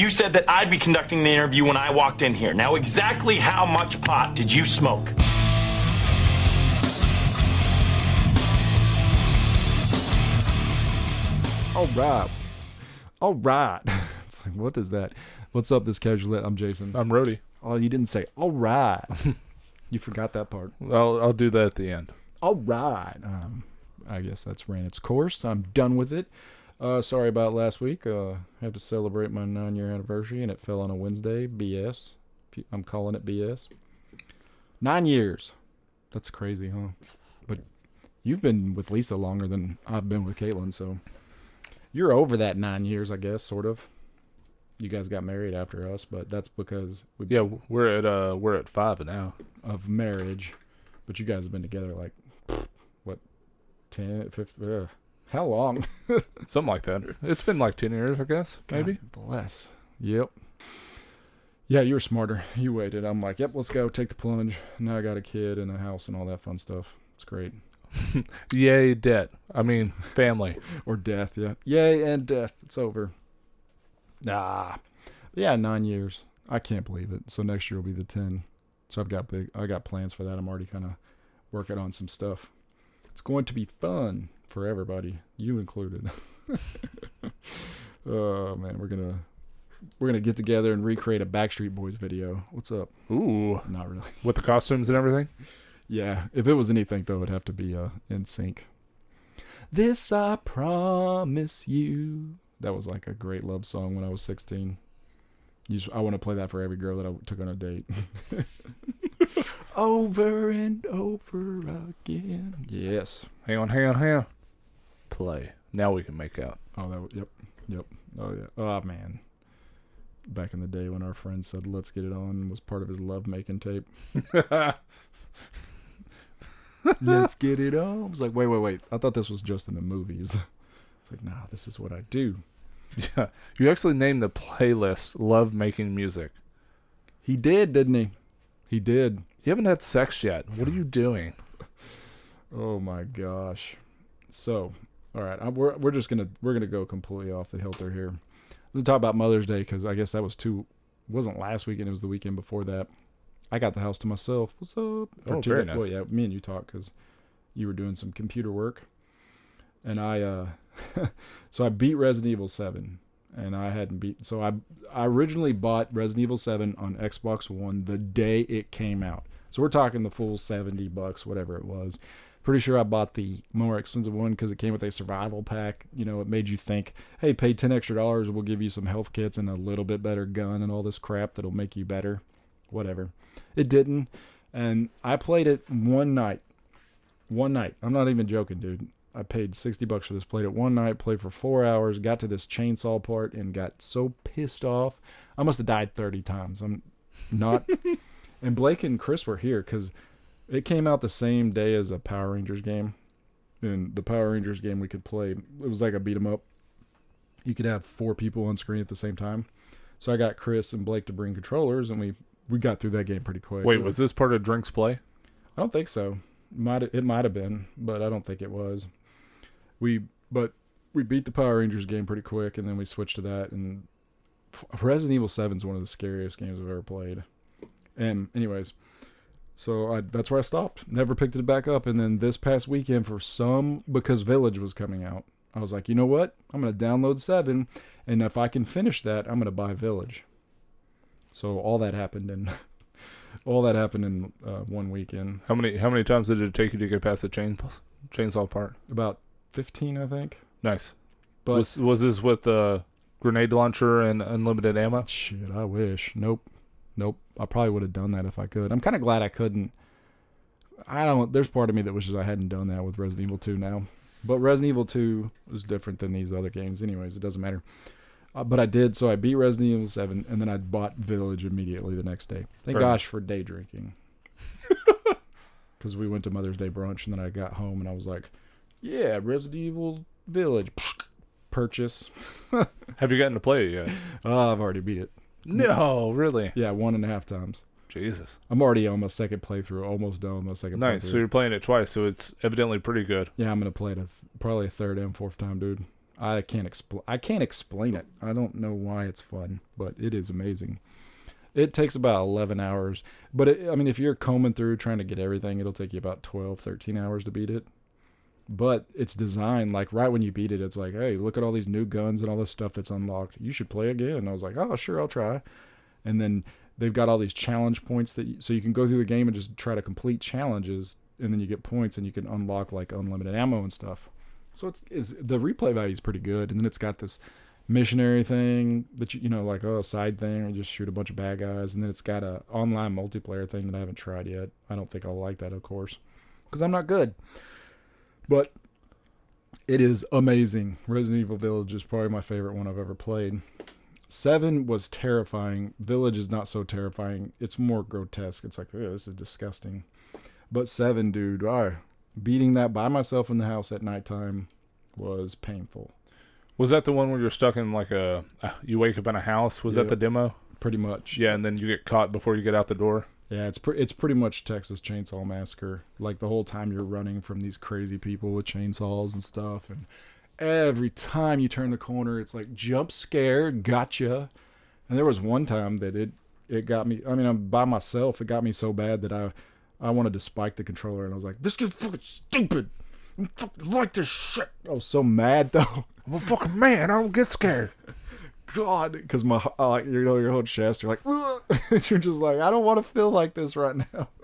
You said that I'd be conducting the interview when I walked in here. Now, exactly how much pot did you smoke? All right. All right. It's like, what is that? What's up, this casual? I'm Jason. I'm Rody. Oh, you didn't say all right. you forgot that part. I'll I'll do that at the end. All right. Um, I guess that's ran its course. I'm done with it. Uh, sorry about last week. Uh, had to celebrate my nine year anniversary, and it fell on a Wednesday. BS. I'm calling it BS. Nine years. That's crazy, huh? But you've been with Lisa longer than I've been with Caitlin, so you're over that nine years, I guess, sort of. You guys got married after us, but that's because we Yeah, we're at uh we're at five now. of marriage. But you guys have been together like what, 10, 15, uh, how long? Something like that. It's been like ten years, I guess. Maybe. God bless. Yep. Yeah, you were smarter. You waited. I'm like, yep, let's go. Take the plunge. Now I got a kid and a house and all that fun stuff. It's great. Yay, debt. I mean, family. Or death. Yeah. Yay and death. It's over. Nah. Yeah, nine years. I can't believe it. So next year will be the ten. So I've got big. I got plans for that. I'm already kind of working on some stuff. It's going to be fun for everybody, you included. oh man, we're gonna we're gonna get together and recreate a Backstreet Boys video. What's up? Ooh, Not really. with the costumes and everything. Yeah, if it was anything though, it'd have to be uh, NSYNC. This I promise you. That was like a great love song when I was 16. You just, I want to play that for every girl that I took on a date. over and over again. Yes. Hang on, hang on, hang on. Play. Now we can make out. Oh, that. Yep. Yep. Oh yeah. Oh man. Back in the day when our friend said "Let's get it on" was part of his love making tape. Let's get it on. I was like, wait, wait, wait. I thought this was just in the movies. It's like, nah, this is what I do. Yeah, you actually named the playlist "Love Making Music." He did, didn't he? He did. You haven't had sex yet. What are you doing? Oh my gosh. So, all right, I, we're we're just gonna we're gonna go completely off the hilter here. Let's talk about Mother's Day because I guess that was two. Wasn't last weekend. It was the weekend before that. I got the house to myself. What's up? For Oh, two very nice. Well, yeah, me and you talked because you were doing some computer work, and I uh, so I beat Resident Evil Seven, and I hadn't beat. So I I originally bought Resident Evil Seven on Xbox One the day it came out. So we're talking the full seventy bucks, whatever it was. Pretty sure I bought the more expensive one because it came with a survival pack. You know, it made you think, hey, pay ten extra dollars, we'll give you some health kits and a little bit better gun and all this crap that'll make you better. Whatever. It didn't, and I played it one night. One night. I'm not even joking, dude. I paid 60 bucks for this. Played it one night, played for four hours, got to this chainsaw part, and got so pissed off. I must have died 30 times. I'm not. and Blake and Chris were here because it came out the same day as a Power Rangers game. And the Power Rangers game we could play, it was like a beat 'em up. You could have four people on screen at the same time. So I got Chris and Blake to bring controllers, and we we got through that game pretty quick. Wait, It was this part of Drinks Play? I don't think so. Might it might have been, but I don't think it was. We but we beat the Power Rangers game pretty quick, and then we switched to that. And Resident Evil Seven is one of the scariest games I've ever played. And anyways, so I, that's where I stopped. Never picked it back up. And then this past weekend, for some because Village was coming out, I was like, you know what? I'm gonna download Seven, and if I can finish that, I'm gonna buy Village. So all that happened in all that happened in uh, one weekend. How many how many times did it take you to get past the chain chainsaw part? about 15 i think Nice. but was was this with the grenade launcher and unlimited ammo? shit i wish nope nope. I probably would have done that if i could. I'm kind of glad i couldn't. I don't there's part of me that wishes i hadn't done that with resident evil 2 now. But resident evil 2 is different than these other games anyways. It doesn't matter. Uh, but i did so i beat resident evil 7 and then i bought village immediately the next day. Thank Very gosh for day drinking. Because we went to mother's day brunch and then i got home and i was like yeah resident evil village. Purchase. Have you gotten to play it yet? Oh, I've already beat it. No, really. Yeah, one and a half times. Jesus. I'm already on my second playthrough, almost done with my second Nice. So playthrough. you're playing it twice, so it's evidently pretty good. yeah, I'm gonna play it a th- probably a third and fourth time, dude. I can't explain. I can't explain it. I don't know why it's fun, but it is amazing. It takes about 11 hours, but it, I mean, if you're combing through trying to get everything, it'll take you about 12, 13 hours to beat it. But it's designed like right when you beat it, it's like, hey, look at all these new guns and all this stuff that's unlocked. You should play again. And I was like, oh, sure, I'll try. And then they've got all these challenge points that you, so you can go through the game and just try to complete challenges, and then you get points and you can unlock like unlimited ammo and stuff. So it's, the replay value is pretty good, and then it's got this missionary thing that you you know like oh side thing or just shoot a bunch of bad guys, and then it's got a online multiplayer thing that I haven't tried yet. I don't think I'll like that, of course, because I'm not good. But it is amazing. Resident Evil Village is probably my favorite one I've ever played. Seven was terrifying. Village is not so terrifying. It's more grotesque. It's like, this is disgusting. But seven, dude, I beating that by myself in the house at nighttime was painful. Was that the one where you're stuck in like a? You wake up in a house. Was Yep. that the demo? Pretty much. Yeah, and then you get caught before you get out the door. Yeah, it's pre- it's pretty much Texas Chainsaw Massacre. Like the whole time you're running from these crazy people with chainsaws and stuff, and every time you turn the corner, it's like jump scare, gotcha. And there was one time that it it got me. I mean, I'm by myself. It got me so bad that I I wanted to spike the controller, and I was like, "This is fucking stupid. I fucking like this shit." I was so mad though. I'm a fucking man. I don't get scared. God, because my like you know your whole chest, you're like, you're just like, I don't want to feel like this right now.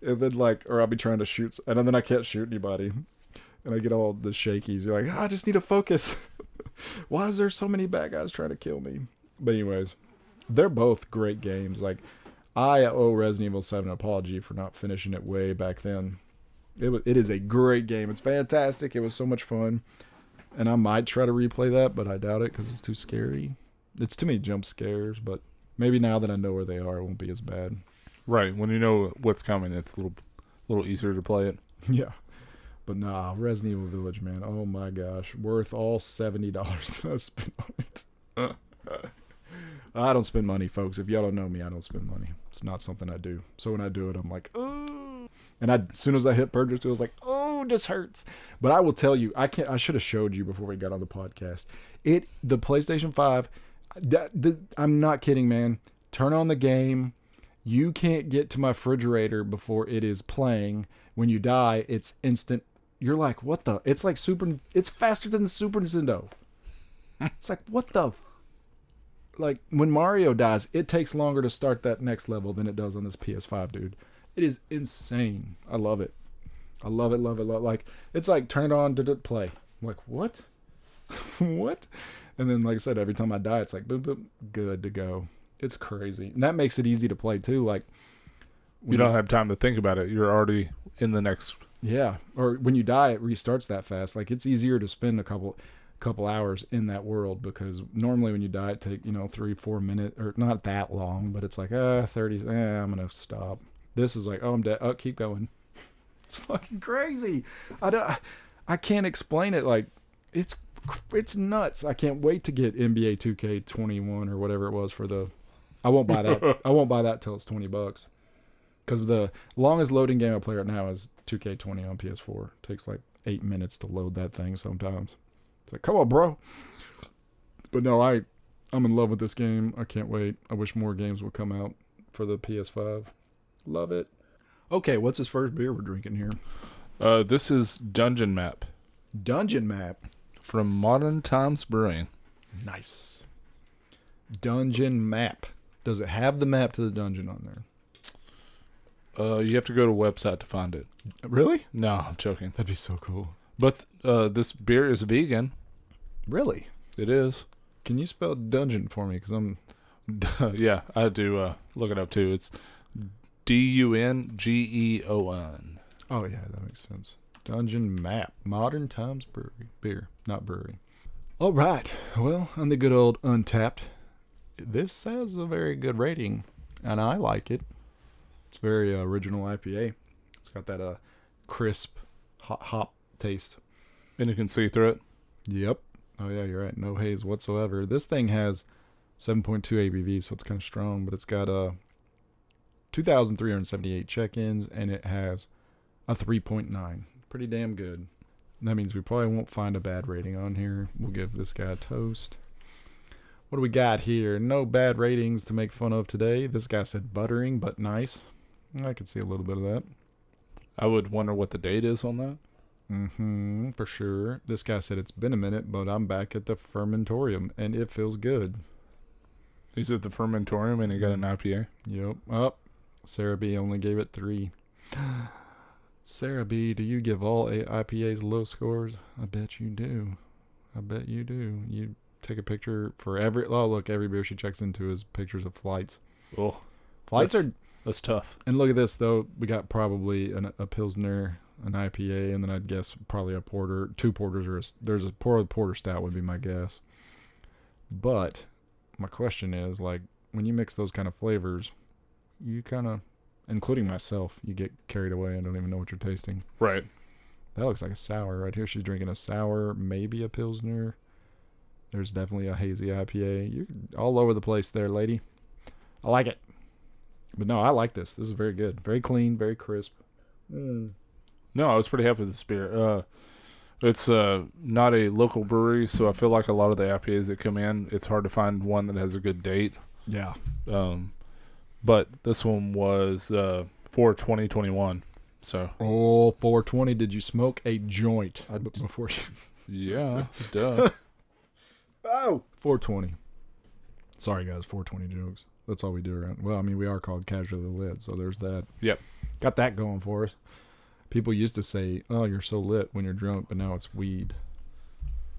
And then like, or I'll be trying to shoot, and then I can't shoot anybody, and I get all the shakies. You're like, "Ah, I just need to focus. Why is there so many bad guys trying to kill me? But anyways, they're both great games. Like, I owe Resident Evil Seven an apology for not finishing it way back then. It was, it is a great game. It's fantastic. It was so much fun and I might try to replay that, but I doubt it because it's too scary. It's too many jump scares, but maybe now that I know where they are, it won't be as bad. Right when you know what's coming, it's a little, little easier to play it. yeah, but nah, Resident Evil Village, man. Oh my gosh, worth all seventy dollars that I spent on it. I don't spend money, folks. If y'all don't know me, I don't spend money. It's not something I do. So when I do it, I'm like, oh. And I, as soon as I hit purchase, it was like, oh, this hurts. But I will tell you, I can't. I should have showed you before we got on the podcast. It, the PlayStation Five. That, the, I'm not kidding, man. Turn on the game. You can't get to my refrigerator before it is playing. When you die, it's instant. You're like, what the? It's like Super. It's faster than the Super Nintendo. It's like, what the? Like when Mario dies, it takes longer to start that next level than it does on this PS5, dude. It is insane. I love it. I love it, love it, love Like it's like turn it on, did it play? I'm like what? what? And then like I said, every time I die, it's like boom, boom, good to go. It's crazy, and that makes it easy to play too. Like You don't have time to think about it. You're already in the next. Yeah, or when you die, it restarts that fast. Like it's easier to spend a couple couple hours in that world because normally when you die, it take you know three four minutes or not that long, but it's like uh thirty. Eh, I'm gonna stop. This is like oh I'm dead. Oh keep going. It's fucking crazy. I don't. I can't explain it. Like it's it's nuts. I can't wait to get NBA 2K21 or whatever it was for the. I won't buy that. I won't buy that till it's twenty bucks. Because the longest loading game I play right now is 2K20 on PS4. takes like eight minutes to load that thing sometimes. It's like, come on, bro. But no, I, I'm in love with this game. I can't wait. I wish more games would come out for the PS5. Love it. Okay, what's this first beer we're drinking here? Uh, this is Dungeon Map Dungeon Map. from Modern Times Brewing. Nice. Dungeon Map. Does it have the map to the dungeon on there? Uh, you have to go to a website to find it. Really? No, I'm joking. That'd be so cool. But uh, this beer is vegan. Really? It is. Can you spell dungeon for me? Because I'm yeah, I to uh, look it up too. It's D U N G E O N. Oh yeah, that makes sense. Dungeon Map, Modern Times Brewery, beer, not brewery. All right. Well, on the good old Untappd, this has a very good rating, and I like it. It's very uh, original IPA. It's got that uh crisp hot hop taste. And you can see through it. Yep. Oh yeah, you're right. No haze whatsoever. This thing has 7.2 ABV, so it's kind of strong, but it's got uh 2,378 check-ins, and it has a 3.9. Pretty damn good. That means we probably won't find a bad rating on here. We'll give this guy a toast. What do we got here? No bad ratings to make fun of today. This guy said buttering, but nice. I could see a little bit of that. I would wonder what the date is on that. Mm-hmm, for sure. This guy said it's been a minute, but I'm back at the fermentorium and it feels good. He's at the fermentorium and he got an IPA. Yep. Up. Sarah B only gave it three. Sarah B, do you give all IPAs low scores? I bet you do. I bet you do. You take a picture for every. Oh, look, every beer she checks into is pictures of flights. Oh, Flights That's- are. that's tough. And look at this though. We got probably an, a pilsner, an IPA, and then I'd guess probably a porter, two porters, or a, there's a porter porter stout would be my guess. But my question is like when you mix those kind of flavors, you kind of, including myself, you get carried away and don't even know what you're tasting. Right. That looks like a sour right here. She's drinking a sour, maybe a pilsner. There's definitely a hazy IPA. You're all over the place there, lady. I like it. But no, I like this. This is very good. Very clean, very crisp. No, I was pretty happy with this beer. Uh, it's uh, not a local brewery, so I feel like a lot of the IPAs that come in, it's hard to find one that has a good date. Yeah. Um, but this one was uh, for 2021. So Oh, 420. Did you smoke a joint I b- d- before you? yeah, duh. Oh, 420. Sorry, guys. 420 jokes. That's all we do around. Well, I mean, we are called casually lit, so there's that. Yep. Got that going for us. People used to say, "Oh, you're so lit when you're drunk," but now it's weed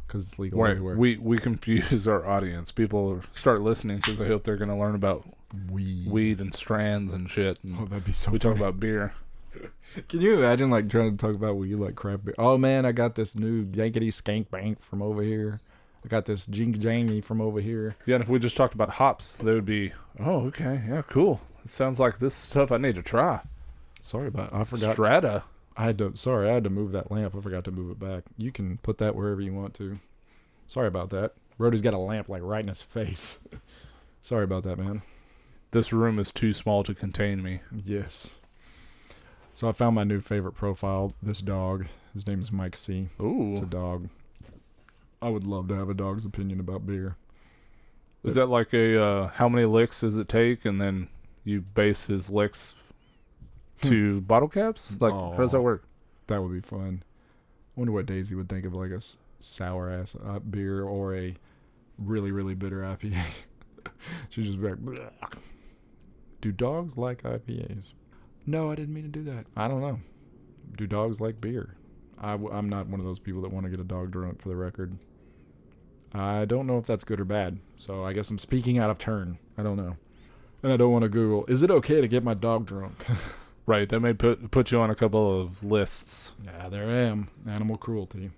because it's legal Right. everywhere. We we confuse our audience. People start listening because they hope they're going to learn about weed. weed and strands and shit. And Oh, that'd be so. we talk funny. about beer. Can you imagine like trying to talk about weed like crap beer? Oh man, I got this new Yankety Skank Bank from over here. I got this Jink Jangy from over here. Yeah, and if we just talked about hops, they would be, oh, okay, yeah, cool. It sounds like this stuff I need to try. Sorry about. I forgot. Strata. I had to. Sorry, I had to move that lamp. I forgot to move it back. You can put that wherever you want to. Sorry about that. Brody's got a lamp like right in his face. Sorry about that, man. This room is too small to contain me. Yes. So I found my new favorite profile. This dog. His name is Mike C. Ooh. It's a dog. I would love to have a dog's opinion about beer. Is that like a uh, how many licks does it take, and then you base his licks to bottle caps? Like, how does that work? That would be fun. I wonder what Daisy would think of like a s- sour ass uh, beer or a really really bitter IPA. She'd just be like, "Bleh." "Do dogs like IPAs?" No, I didn't mean to do that. I don't know. Do dogs like beer? I w- I'm not one of those people that want to get a dog drunk. For the record, I don't know if that's good or bad. So I guess I'm speaking out of turn. I don't know, and I don't want to Google. Is it okay to get my dog drunk? Right. That may put put you on a couple of lists. Yeah, there I am. Animal cruelty.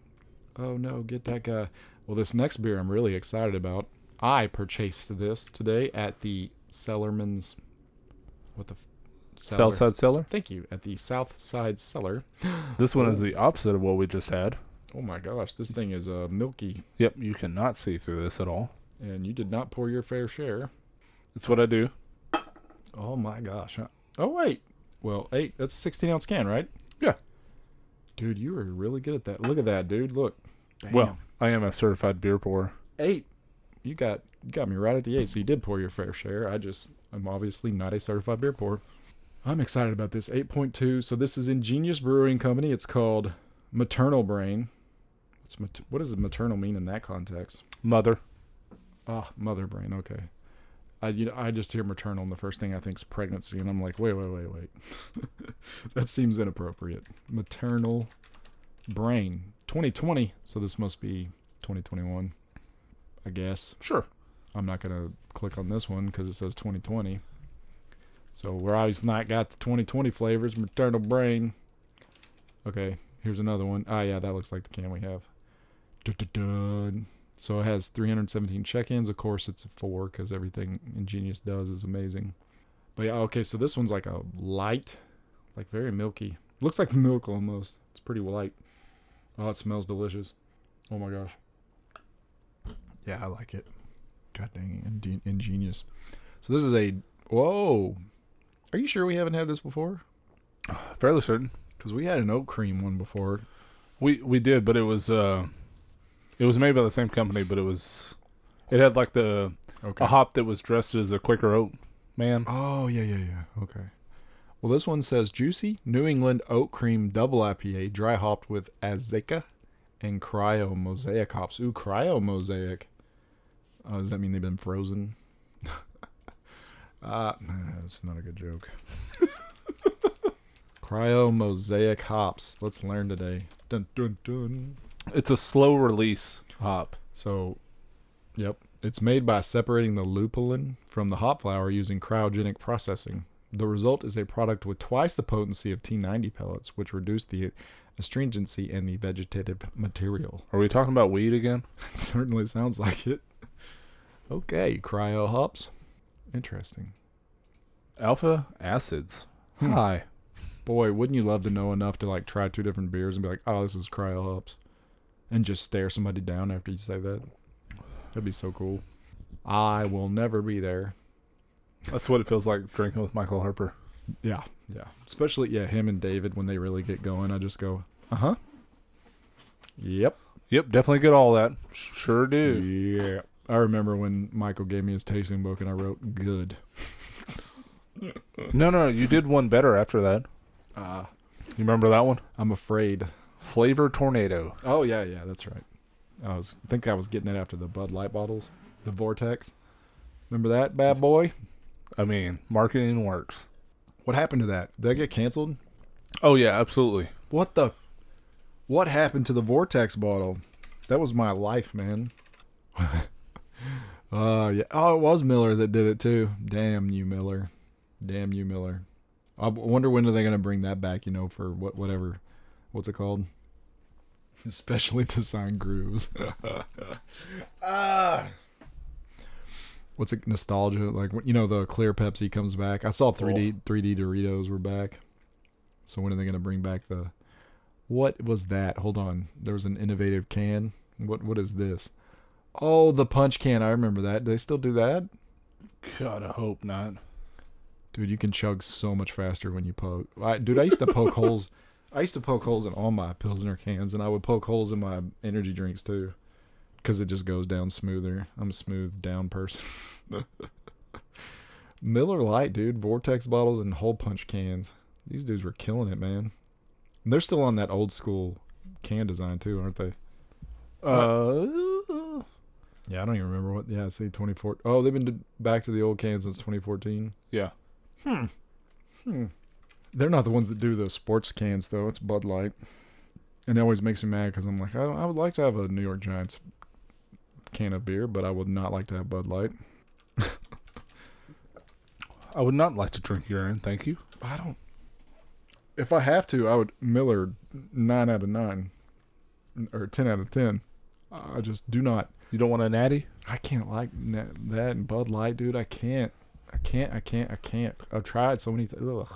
Oh no, get that guy. Well, this next beer I'm really excited about. I purchased this today at the Cellarman's. What the? f- Cellar? Southside Cellar? Thank you. At the South Side Cellar. This one is the opposite of what we just had. Oh my gosh, this thing is uh, milky, Yep, you cannot see through this at all. and you did not pour your fair share. It's what I do. Oh my gosh. huh? Oh wait. Well, eight. That's a 16 ounce can, right? Yeah. Dude, you were really good at that. Look at that, dude. Look. Well, I am a certified beer pourer. eight. You got you got me right at the eight. So you did pour your fair share. I just I'm obviously not a certified beer pourer. I'm excited about this 8.2. So this is Ingenious Brewing Company. It's called Maternal Brain. What's mat- what does maternal mean in that context? Mother. Ah, mother brain. Okay. I you know I just hear maternal and the first thing I think is pregnancy and I'm like wait wait wait wait. that seems inappropriate. Maternal brain 2020. So this must be 2021. I guess. Sure. I'm not gonna click on this one because it says 2020. So we're obviously not got the 2020 flavors. Maternal brain. Okay, here's another one. Ah, yeah, that looks like the can we have. Dun-dun-dun. So it has 317 check-ins. Of course, it's a four because everything Ingenious does is amazing. But yeah, okay. So this one's like a light, like very milky. Looks like milk almost. It's pretty light. Oh, it smells delicious. Oh my gosh. Yeah, I like it. God dang it, ingenious. So this is a whoa. Are you sure we haven't had this before? Fairly certain. Because we had an oat cream one before. We we did, but it was uh, it was made by the same company, but it was it had like the Okay. a hop that was dressed as a Quaker Oat man. Oh yeah, yeah, yeah. Okay. Well, this one says juicy New England oat cream double IPA, dry hopped with Azteca and cryo mosaic hops. Ooh, cryo mosaic. Uh, does that mean they've been frozen? uh, that's not a good joke. cryo mosaic hops. Let's learn today. Dun dun dun. It's a slow release hop. So, yep, it's made by separating the lupulin from the hop flower using cryogenic processing. The result is a product with twice the potency of T90 pellets, which reduce the astringency and the vegetative material. Are we talking about weed again? It certainly sounds like it. Okay, cryo hops. Interesting. Alpha acids. Hmm. Hi. Boy, wouldn't you love to know enough to like try two different beers and be like, "Oh, this is cryo hops," and just stare somebody down after you say that? That'd be so cool. I will never be there. That's what it feels like drinking with Michael Harper. Yeah, yeah. Especially yeah, him and David when they really get going, I just go, uh huh. Yep. Yep, definitely get all that. Sure do. Yeah. I remember when Michael gave me his tasting book and I wrote good. No, no, you did one better after that. Uh, You remember that one? I'm afraid. Flavor Tornado. Oh yeah, yeah, that's right. I was I think I was getting it after the Bud Light bottles, the Vortex. Remember that bad boy? I mean, marketing works. What happened to that? Did that get canceled? Oh yeah, absolutely. What the? What happened to the Vortex bottle? That was my life, man. uh yeah. Oh, it was Miller that did it too. Damn you, Miller. Damn you, Miller. I wonder when are they gonna bring that back? You know, for what whatever, what's it called? Especially design grooves. ah. What's it? Nostalgia, like you know, the clear Pepsi comes back. I saw 3D 3D Doritos were back. So when are they gonna bring back the? What was that? Hold on. There was an innovative can. What what is this? Oh, the punch can. I remember that. Do they still do that? God, I hope not. Dude, you can chug so much faster when you poke. I, dude, I used to poke holes. I used to poke holes in all my Pilsner cans, and I would poke holes in my energy drinks too, because it just goes down smoother. I'm a smooth down person. Miller Lite, dude, Vortex bottles and hole punch cans. These dudes were killing it, man. And they're still on that old school can design too, aren't they? Uh, Yeah, I don't even remember what. Yeah, see, 24. Oh, they've been back to the old cans since 2014. yeah. Hmm. Hmm. They're not the ones that do the sports cans though. It's Bud Light, and it always makes me mad because I'm like, I, I would like to have a New York Giants can of beer, but I would not like to have Bud Light. I would not like to drink urine, thank you. I don't. If I have to, I would Miller nine out of nine, or ten out of ten. I just do not. You don't want a natty? I can't like na- that and Bud Light, dude. I can't. I can't. I can't. I can't. I've tried so many. Th- Ugh.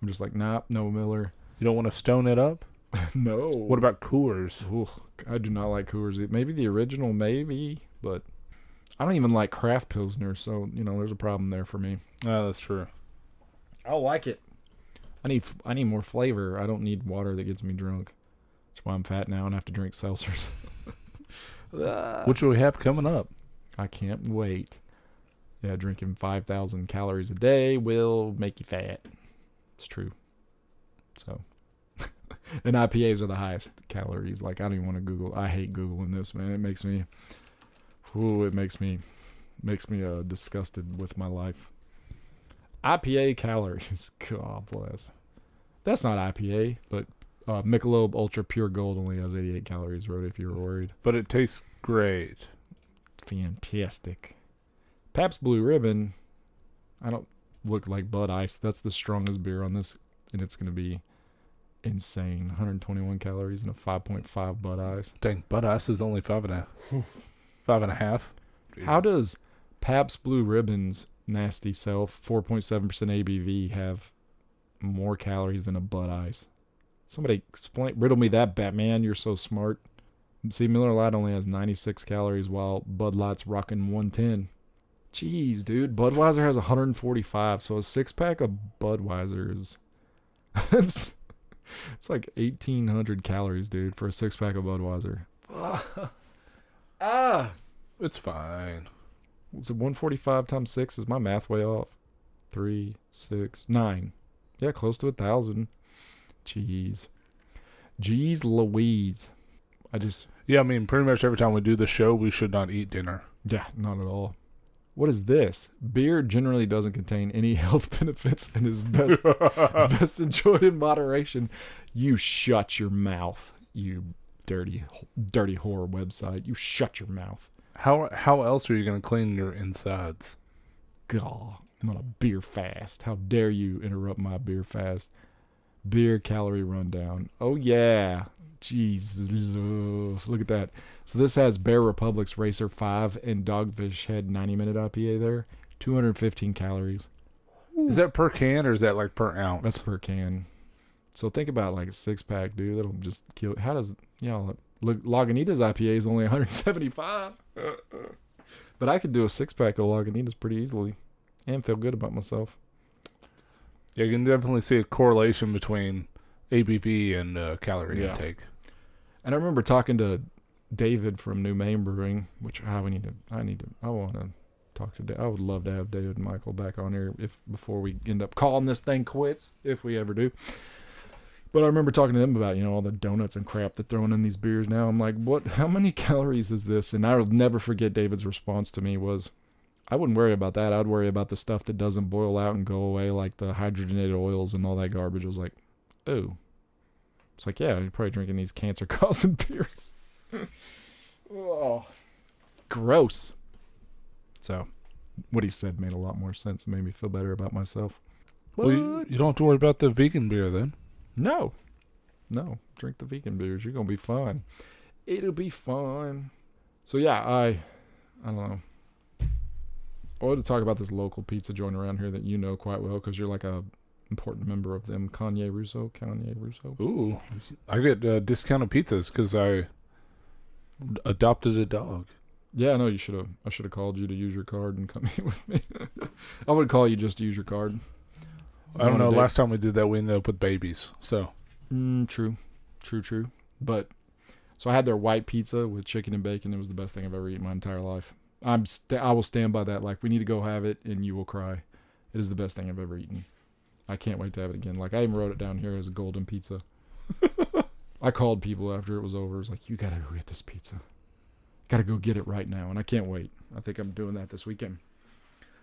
I'm just like, nah, no Miller. You don't want to stone it up? no. What about Coors? Ooh, I do not like Coors. Maybe the original, maybe, but I don't even like craft pilsner. So you know, there's a problem there for me. Ah, that's true. I like it. I need I need more flavor. I don't need water that gets me drunk. That's why I'm fat now and have to drink seltzers. Which we have coming up. I can't wait. Yeah, drinking 5,000 calories a day will make you fat. It's true. So, and IPAs are the highest calories. Like, I don't even want to Google. I hate Googling this, man. It makes me, ooh, it makes me, makes me uh, disgusted with my life. IPA calories. God bless. That's not IPA, but uh, Michelob Ultra Pure Gold only has 88 calories, wrote if you were worried But it tastes great. fantastic. Pabst Blue Ribbon, I don't look like Bud Ice. That's the strongest beer on this, and it's going to be insane. 121 calories and a 5.5 Bud Ice. Dang, Bud Ice is only five and a five and a half. How does Pabst Blue Ribbon's nasty self, 4.7% ABV, have more calories than a Bud Ice? Somebody explain, riddle me that, Batman. You're so smart. See, Miller Lite only has 96 calories, while Bud Light's rocking 110. Jeez, dude. Budweiser has 145, so a six pack of Budweiser is it's like eighteen hundred calories, dude, for a six pack of Budweiser. ah, It's fine. is it one forty five times six? Is my math way off? Three, six, nine. Yeah, close to a thousand. Jeez, jeez, Louise. I just Yeah, I mean, pretty much every time we do the show, we should not eat dinner. Yeah, not at all. What is this? Beer generally doesn't contain any health benefits and is best best enjoyed in moderation. You shut your mouth, you dirty dirty horror website. You shut your mouth. How how else are you going to clean your insides? God, I'm on a beer fast. How dare you interrupt my beer fast? Beer calorie rundown. Oh yeah. Jesus, look at that. So this has Bear Republic's Racer 5 and Dogfish Head 90 minute IPA there. 215 calories. Is that per can or is that like per ounce? That's per can. So think about like a six pack, dude. That'll just kill. How does you know? Look, Lagunitas IPA is only 175, but I could do a six pack of Lagunitas pretty easily, and feel good about myself. Yeah, you can definitely see a correlation between ABV and uh, calorie Yeah. intake. And I remember talking to David from New Maine Brewing, which I we need to. I need to. I want to talk to. Da- I would love to have David and Michael back on here if before we end up calling this thing quits, if we ever do. But I remember talking to them about you know all the donuts and crap they're throwing in these beers now. I'm like, what? How many calories is this? And I will never forget David's response to me was, I wouldn't worry about that. I'd worry about the stuff that doesn't boil out and go away, like the hydrogenated oils and all that garbage. I was like, oh. It's like, yeah, you're probably drinking these cancer causing beers. oh, gross. So, what he said made a lot more sense and made me feel better about myself. Well, you, you don't have to worry about the vegan beer then. No, no, drink the vegan beers. You're gonna be fine. It'll be fine. So yeah, I, I don't know. I wanted to talk about this local pizza joint around here that you know quite well because you're like a important member of them. Kanye Russo, Kanye Russo. Ooh, I get uh, discounted pizzas because I adopted a dog. Yeah, I know you should have. I should have called you to use your card and come with me. I would call you just to use your card. I don't know. Last time we did that, we ended up with babies. So Mm, true, true, true. But so I had their white pizza with chicken and bacon. It was the best thing I've ever eaten in my entire life. I'm st- I will stand by that. Like we need to go have it, and you will cry. It is the best thing I've ever eaten. I can't wait to have it again. Like I even wrote it down here as a golden pizza. I called people after it was over. It was like, you gotta go get this pizza. Gotta go get it right now, and I can't wait. I think I'm doing that this weekend.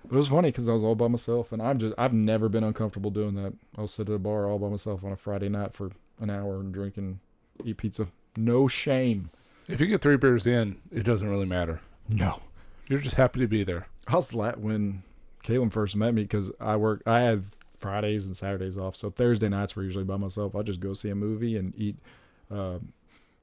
But it was funny because I was all by myself, and I'm just I've never been uncomfortable doing that. I'll sit at a bar all by myself on a Friday night for an hour and drink and eat pizza. No shame. if you get three beers in, it doesn't really matter. No. You're just happy to be there. I was la- when Caleb first met me because I work. I had Fridays and Saturdays off, so Thursday nights were usually by myself. I just go see a movie and eat. Uh,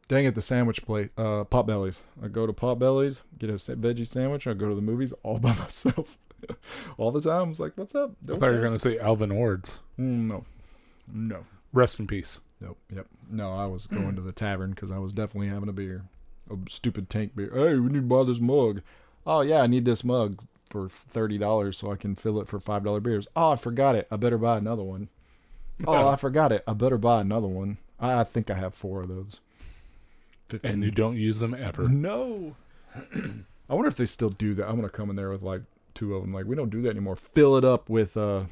dang it, the sandwich plate, uh, Pot Bellies. I go to Pot Bellies, get a veggie sandwich. I go to the movies all by myself, all the time. I was like, "What's up?" I thought you were going to say Alvin Ords. Mm, no, no, Rest in peace. nope, yep. No, I was going to the tavern because I was definitely having a beer, a stupid tank beer. Hey, we need to buy this mug. Oh yeah, I need this mug for thirty dollars so I can fill it for five dollar beers. Oh, I forgot it. I better buy another one. Oh, I forgot it. I better buy another one. I I think I have four of those. Fifteen. And you don't use them ever. no. I wonder if they still do that. I'm gonna come in there with like two of them. Like we don't do that anymore. Fill it up with uh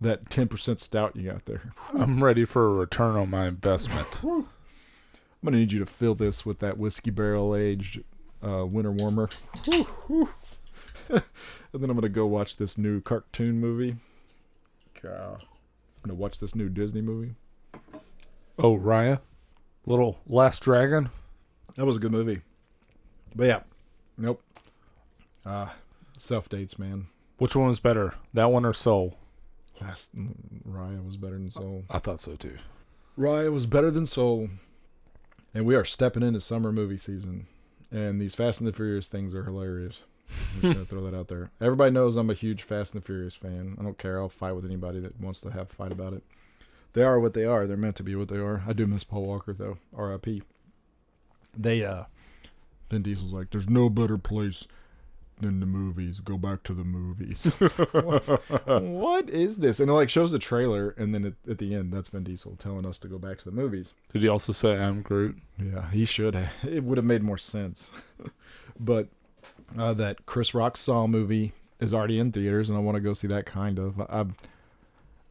that ten percent stout you got there. I'm ready for a return on my investment. I'm gonna need you to fill this with that whiskey barrel aged uh, winter warmer. Whew, whew. and then I'm gonna go watch this new cartoon movie. God. I'm gonna watch this new Disney movie. Oh, Raya? Little Last Dragon? That was a good movie. But yeah, nope. Uh self dates, man. Which one was better? That one or Soul? Last Raya was better than Soul. I thought so too. Raya was better than Soul. And we are stepping into summer movie season. And these Fast and the Furious things are hilarious. I'm just gonna throw that out there. Everybody knows I'm a huge Fast and the Furious fan. I don't care. I'll fight with anybody that wants to have a fight about it. They are what they are. They're meant to be what they are. I do miss Paul Walker though. R.I.P. They uh Vin Diesel's like, there's no better place in the movies. Go back to the movies. what is this? And it like shows the trailer, and then at, at the end, that's Vin Diesel telling us to go back to the movies. Did he also say I'm Groot? Yeah, he should have. It would have made more sense. but uh, that Chris Rock Saw movie is already in theaters, and I want to go see that. Kind of. I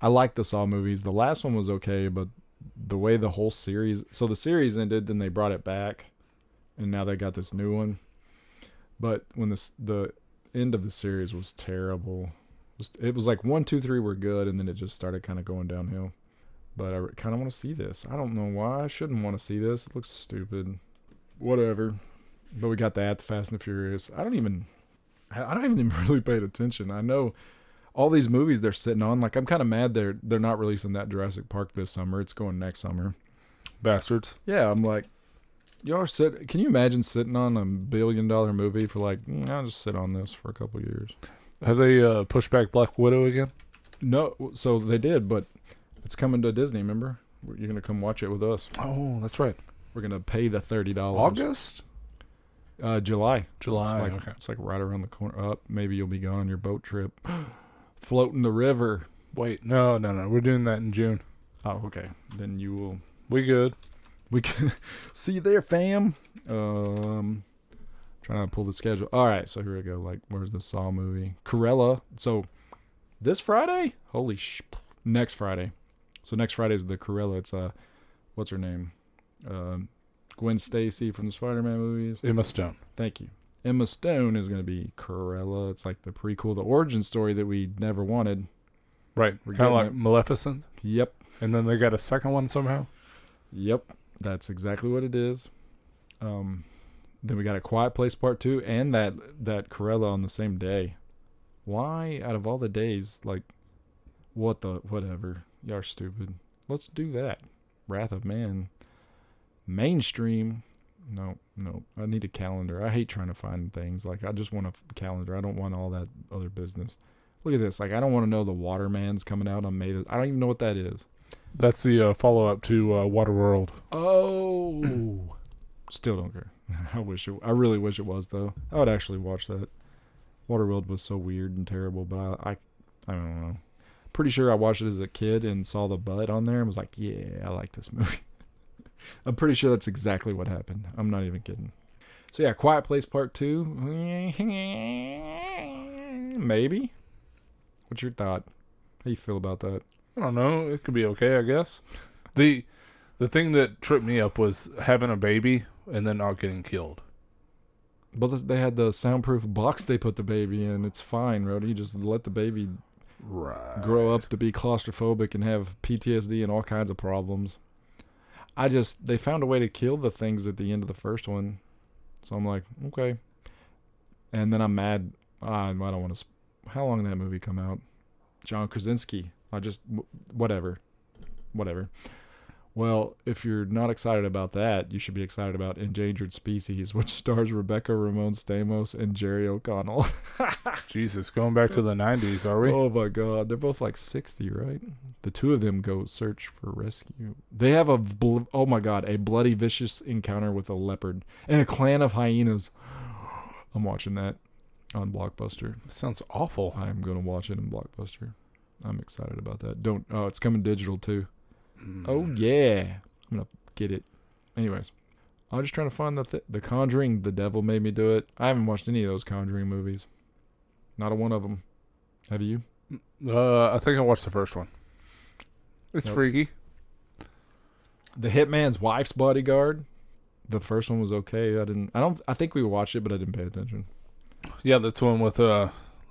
I like the Saw movies. The last one was okay, but the way the whole series. So the series ended, then they brought it back, and now they got this new one. But when this the end of the series was terrible. It was, it was like one, two, three were good, and then it just started kind of going downhill. But I kind of want to see this. I don't know why I shouldn't want to see this. It looks stupid. Whatever. But we got that, the Fast and the Furious. I don't even, I don't even really paid attention. I know all these movies they're sitting on. Like I'm kind of mad they're they're not releasing that Jurassic Park this summer. It's going next summer. Bastards. Yeah, I'm like, y'all are sit. Can you imagine sitting on a billion dollar movie for like? mm, I'll just sit on this for a couple years. Have they uh, pushed back Black Widow again? No, so they did, but it's coming to Disney. Remember, you're gonna come watch it with us. Oh, that's right. We're gonna pay the thirty dollars. August, uh, July. July. It's like, okay. it's like right around the corner. Up, maybe you'll be gone on your boat trip, floating the river. Wait, no, no, no. We're doing that in June. Oh, okay. Then you will. We good. We can see you there, fam. Um, trying to pull the schedule. All right, so here we go. Like, where's the Saw movie? Cruella. So this Friday? Holy sh! Next Friday. So next Friday is the Cruella. It's uh, what's her name? Um, Gwen Stacy from the Spider-Man movies. Emma Stone. Thank you. Emma Stone is going to be Cruella. It's like the prequel, the origin story that we never wanted. Right. Kind of like Maleficent. Yep. And then they got a second one somehow. Yep, that's exactly what it is. Um, then we got a Quiet Place Part Two and that that Cruella on the same day. Why, out of all the days, like, what the whatever? Y'all are stupid. Let's do that. Wrath of Man, mainstream. No, no. I need a calendar. I hate trying to find things. Like, I just want a calendar. I don't want all that other business. Look at this. Like, I don't want to know the Waterman's coming out on May. I don't even know what that is. That's the uh, follow up to uh, Waterworld. Oh, still don't care. I wish it. I really wish it was though. I would actually watch that. Waterworld was so weird and terrible, but I, I, I don't know. Pretty sure I watched it as a kid and saw the butt on there and was like, yeah, I like this movie. I'm pretty sure that's exactly what happened. I'm not even kidding. So yeah, Quiet Place Part Two. Maybe. What's your thought? How you feel about that? I don't know. It could be okay, I guess. The the thing that tripped me up was having a baby and then not getting killed. But they had the soundproof box they put the baby in. It's fine, Rody. You just let the baby Right. grow up to be claustrophobic and have PTSD and all kinds of problems. I just they found a way to kill the things at the end of the first one, so I'm like, okay. And then I'm mad. Ah, I don't want to. Sp- How long did that movie come out? John Krasinski. I just whatever, whatever. Well, if you're not excited about that, you should be excited about Endangered Species, which stars Rebecca Romijn Stamos and Jerry O'Connell. Jesus, going back to the 90s, are we? Oh my god, they're both like 60, right? The two of them go search for rescue. They have a bl- oh my god, a bloody vicious encounter with a leopard and a clan of hyenas. I'm watching that on Blockbuster. sounds awful. I'm going to watch it in Blockbuster. I'm excited about that. Don't oh, it's coming digital too. Oh yeah. I'm to get it. Anyways, I'm just trying to find the th- the Conjuring, The Devil Made Me Do It. I haven't watched any of those Conjuring movies. Not a one of them. Have you? Uh, I think I watched the first one. It's Nope. freaky. The Hitman's Wife's Bodyguard. The first one was okay. I didn't. I don't. I think we watched it, but I didn't pay attention. Yeah, that's the one with uh,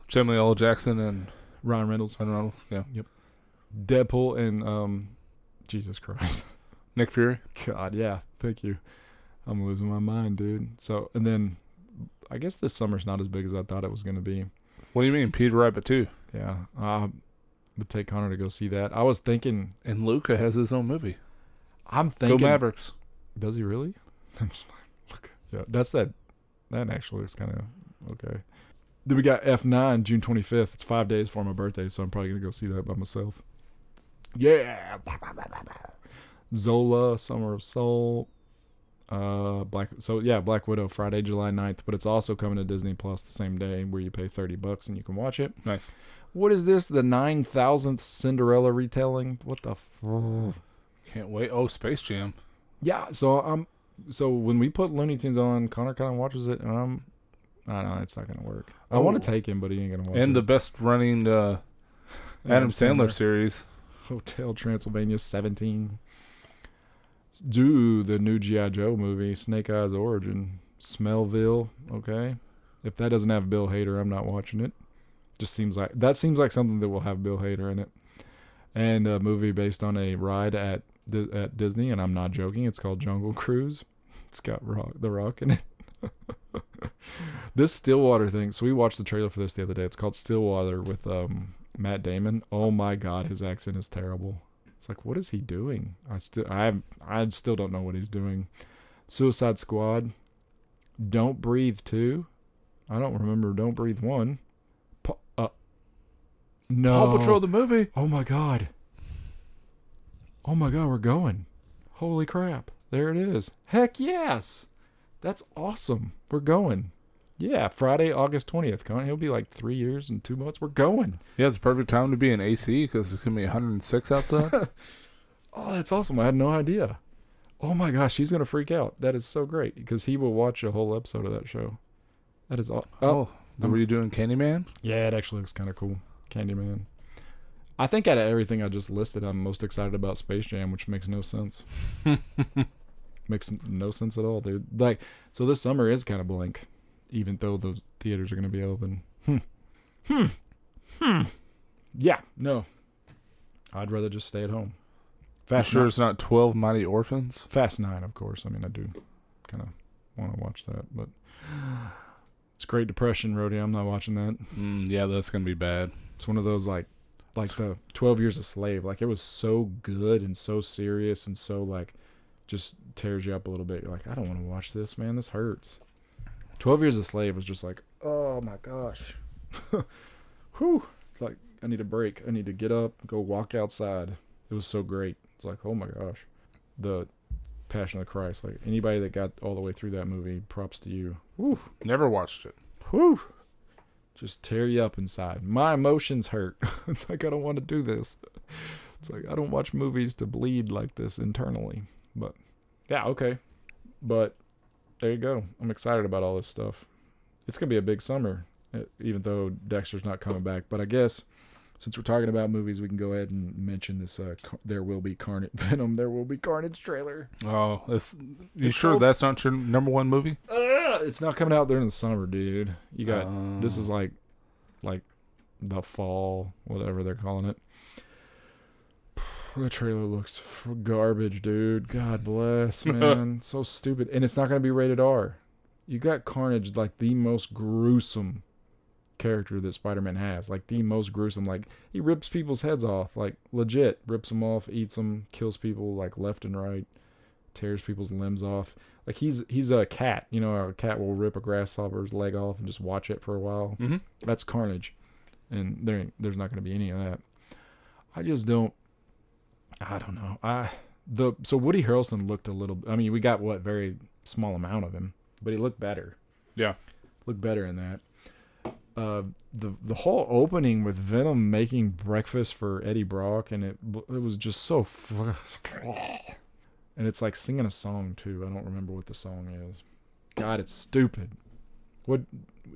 Samuel L. Jackson and Ryan Reynolds, Ryan Reynolds. Yeah, Yep. Deadpool, and um, Jesus Christ, Nick Fury. God, yeah. Thank you. I'm losing my mind, dude. So, and then I guess this summer's not as big as I thought it was going to be. What do you mean, Peter Rabbit too? Yeah, I would take Connor to go see that. I was thinking. And Luca has his own movie. I'm thinking, Go. Mavericks. Does he really? I'm just like, look, yeah, that's that. That actually looks kind of okay. Then we got F9 June 25th. It's five days for my birthday, so I'm probably gonna go see that by myself. Yeah. Zola, Summer of Soul. Uh, Black. So yeah, Black Widow Friday, July 9th, but it's also coming to Disney Plus the same day, where you pay thirty bucks and you can watch it. Nice. What is this? The nine thousandth Cinderella retelling? What the? F- Can't wait. Oh, Space Jam. yeah. So I'm. um, so when we put Looney Tunes on, Connor kind of watches it, and I'm, I don't know, it's not gonna work. I want to take him, but he ain't gonna watch And it. the best running uh, Adam Sandler series. Hotel Transylvania 17. Do the new G.I. Joe movie, Snake Eyes Origin, Smellville, okay? If that doesn't have Bill Hader, I'm not watching it. Just seems like that seems like something that will have Bill Hader in it. And a movie based on a ride at at Disney, and I'm not joking. It's called Jungle Cruise. It's got rock, The Rock in it. this Stillwater thing. So we watched the trailer for this the other day. It's called Stillwater with um, Matt Damon. Oh my God, his accent is terrible. It's like, what is he doing? I still, I, I still don't know what he's doing. Suicide Squad. Don't breathe two. I don't remember. Don't breathe one. Pa- uh, no. Paw Patrol the movie. Oh my god. Oh my god, we're going. Holy crap. There it is. Heck yes. That's awesome. We're going. Yeah, Friday, August 20th. Con- He'll be like three years and two months. We're going. Yeah, it's a perfect time to be in AC because it's gonna be 106 outside. Oh, that's awesome. I had no idea. Oh my gosh, he's going to freak out. That is so great because he will watch a whole episode of that show. That is all. Oh, oh, were you doing Candyman? Yeah, it actually looks kind of cool. Candyman. I think out of everything I just listed, I'm most excited about Space Jam, which makes no sense. makes no sense at all, dude. Like, so this summer is kind of blank, even though those theaters are going to be open. Hmm. Hmm. Hmm. Yeah. No. I'd rather just stay at home. You Fast sure Nine- it's not 12 Mighty Orphans? Fast Nine, of course. I mean, I do kind of want to watch that, but it's Great Depression, Rody. I'm not watching that. Mm, yeah, that's gonna be bad. It's one of those like like the 12 years a slave. Like it was so good and so serious and so like just tears you up a little bit. You're like, I don't want to watch this, man. This hurts. 12 years a slave was just like, oh my gosh. Whew. It's like I need a break. I need to get up, go walk outside. It was so great. It's like, oh my gosh. The Passion of the Christ. Like anybody that got all the way through that movie, props to you. Whew. Never watched it. Whew. Just tear you up inside. My emotions hurt. it's like I don't want to do this. It's like I don't watch movies to bleed like this internally. But yeah, okay. But there you go. I'm excited about all this stuff. It's gonna be a big summer, even though Dexter's not coming back. But I guess since we're talking about movies, we can go ahead and mention this. Uh, Car- there will be Carnage Venom. There will be Carnage trailer. Oh, that's you It's sure so- that's not your number one movie? Uh, it's not coming out during the summer, dude. You got this is Oh. like like the fall, whatever they're calling it. The trailer looks f- garbage, dude. God bless, man. so stupid, and it's not gonna be rated R. You got Carnage, like the most gruesome character that Spider-Man has, like the most gruesome. Like he rips people's heads off, like legit rips them off, eats them, kills people like left and right, tears people's limbs off. Like he's he's a cat, you know, a cat will rip a grasshopper's leg off and just watch it for a while. Mm-hmm. That's Carnage, and there ain't- there's not going to be any of that. I just don't. I don't know. I the so Woody Harrelson looked a little. I mean, we got what very small amount of him, but he looked better. Yeah. looked better in that. Uh, the the whole opening with Venom making breakfast for Eddie Brock, and it it was just so. F- and it's like singing a song too. I don't remember what the song is. God, it's stupid. What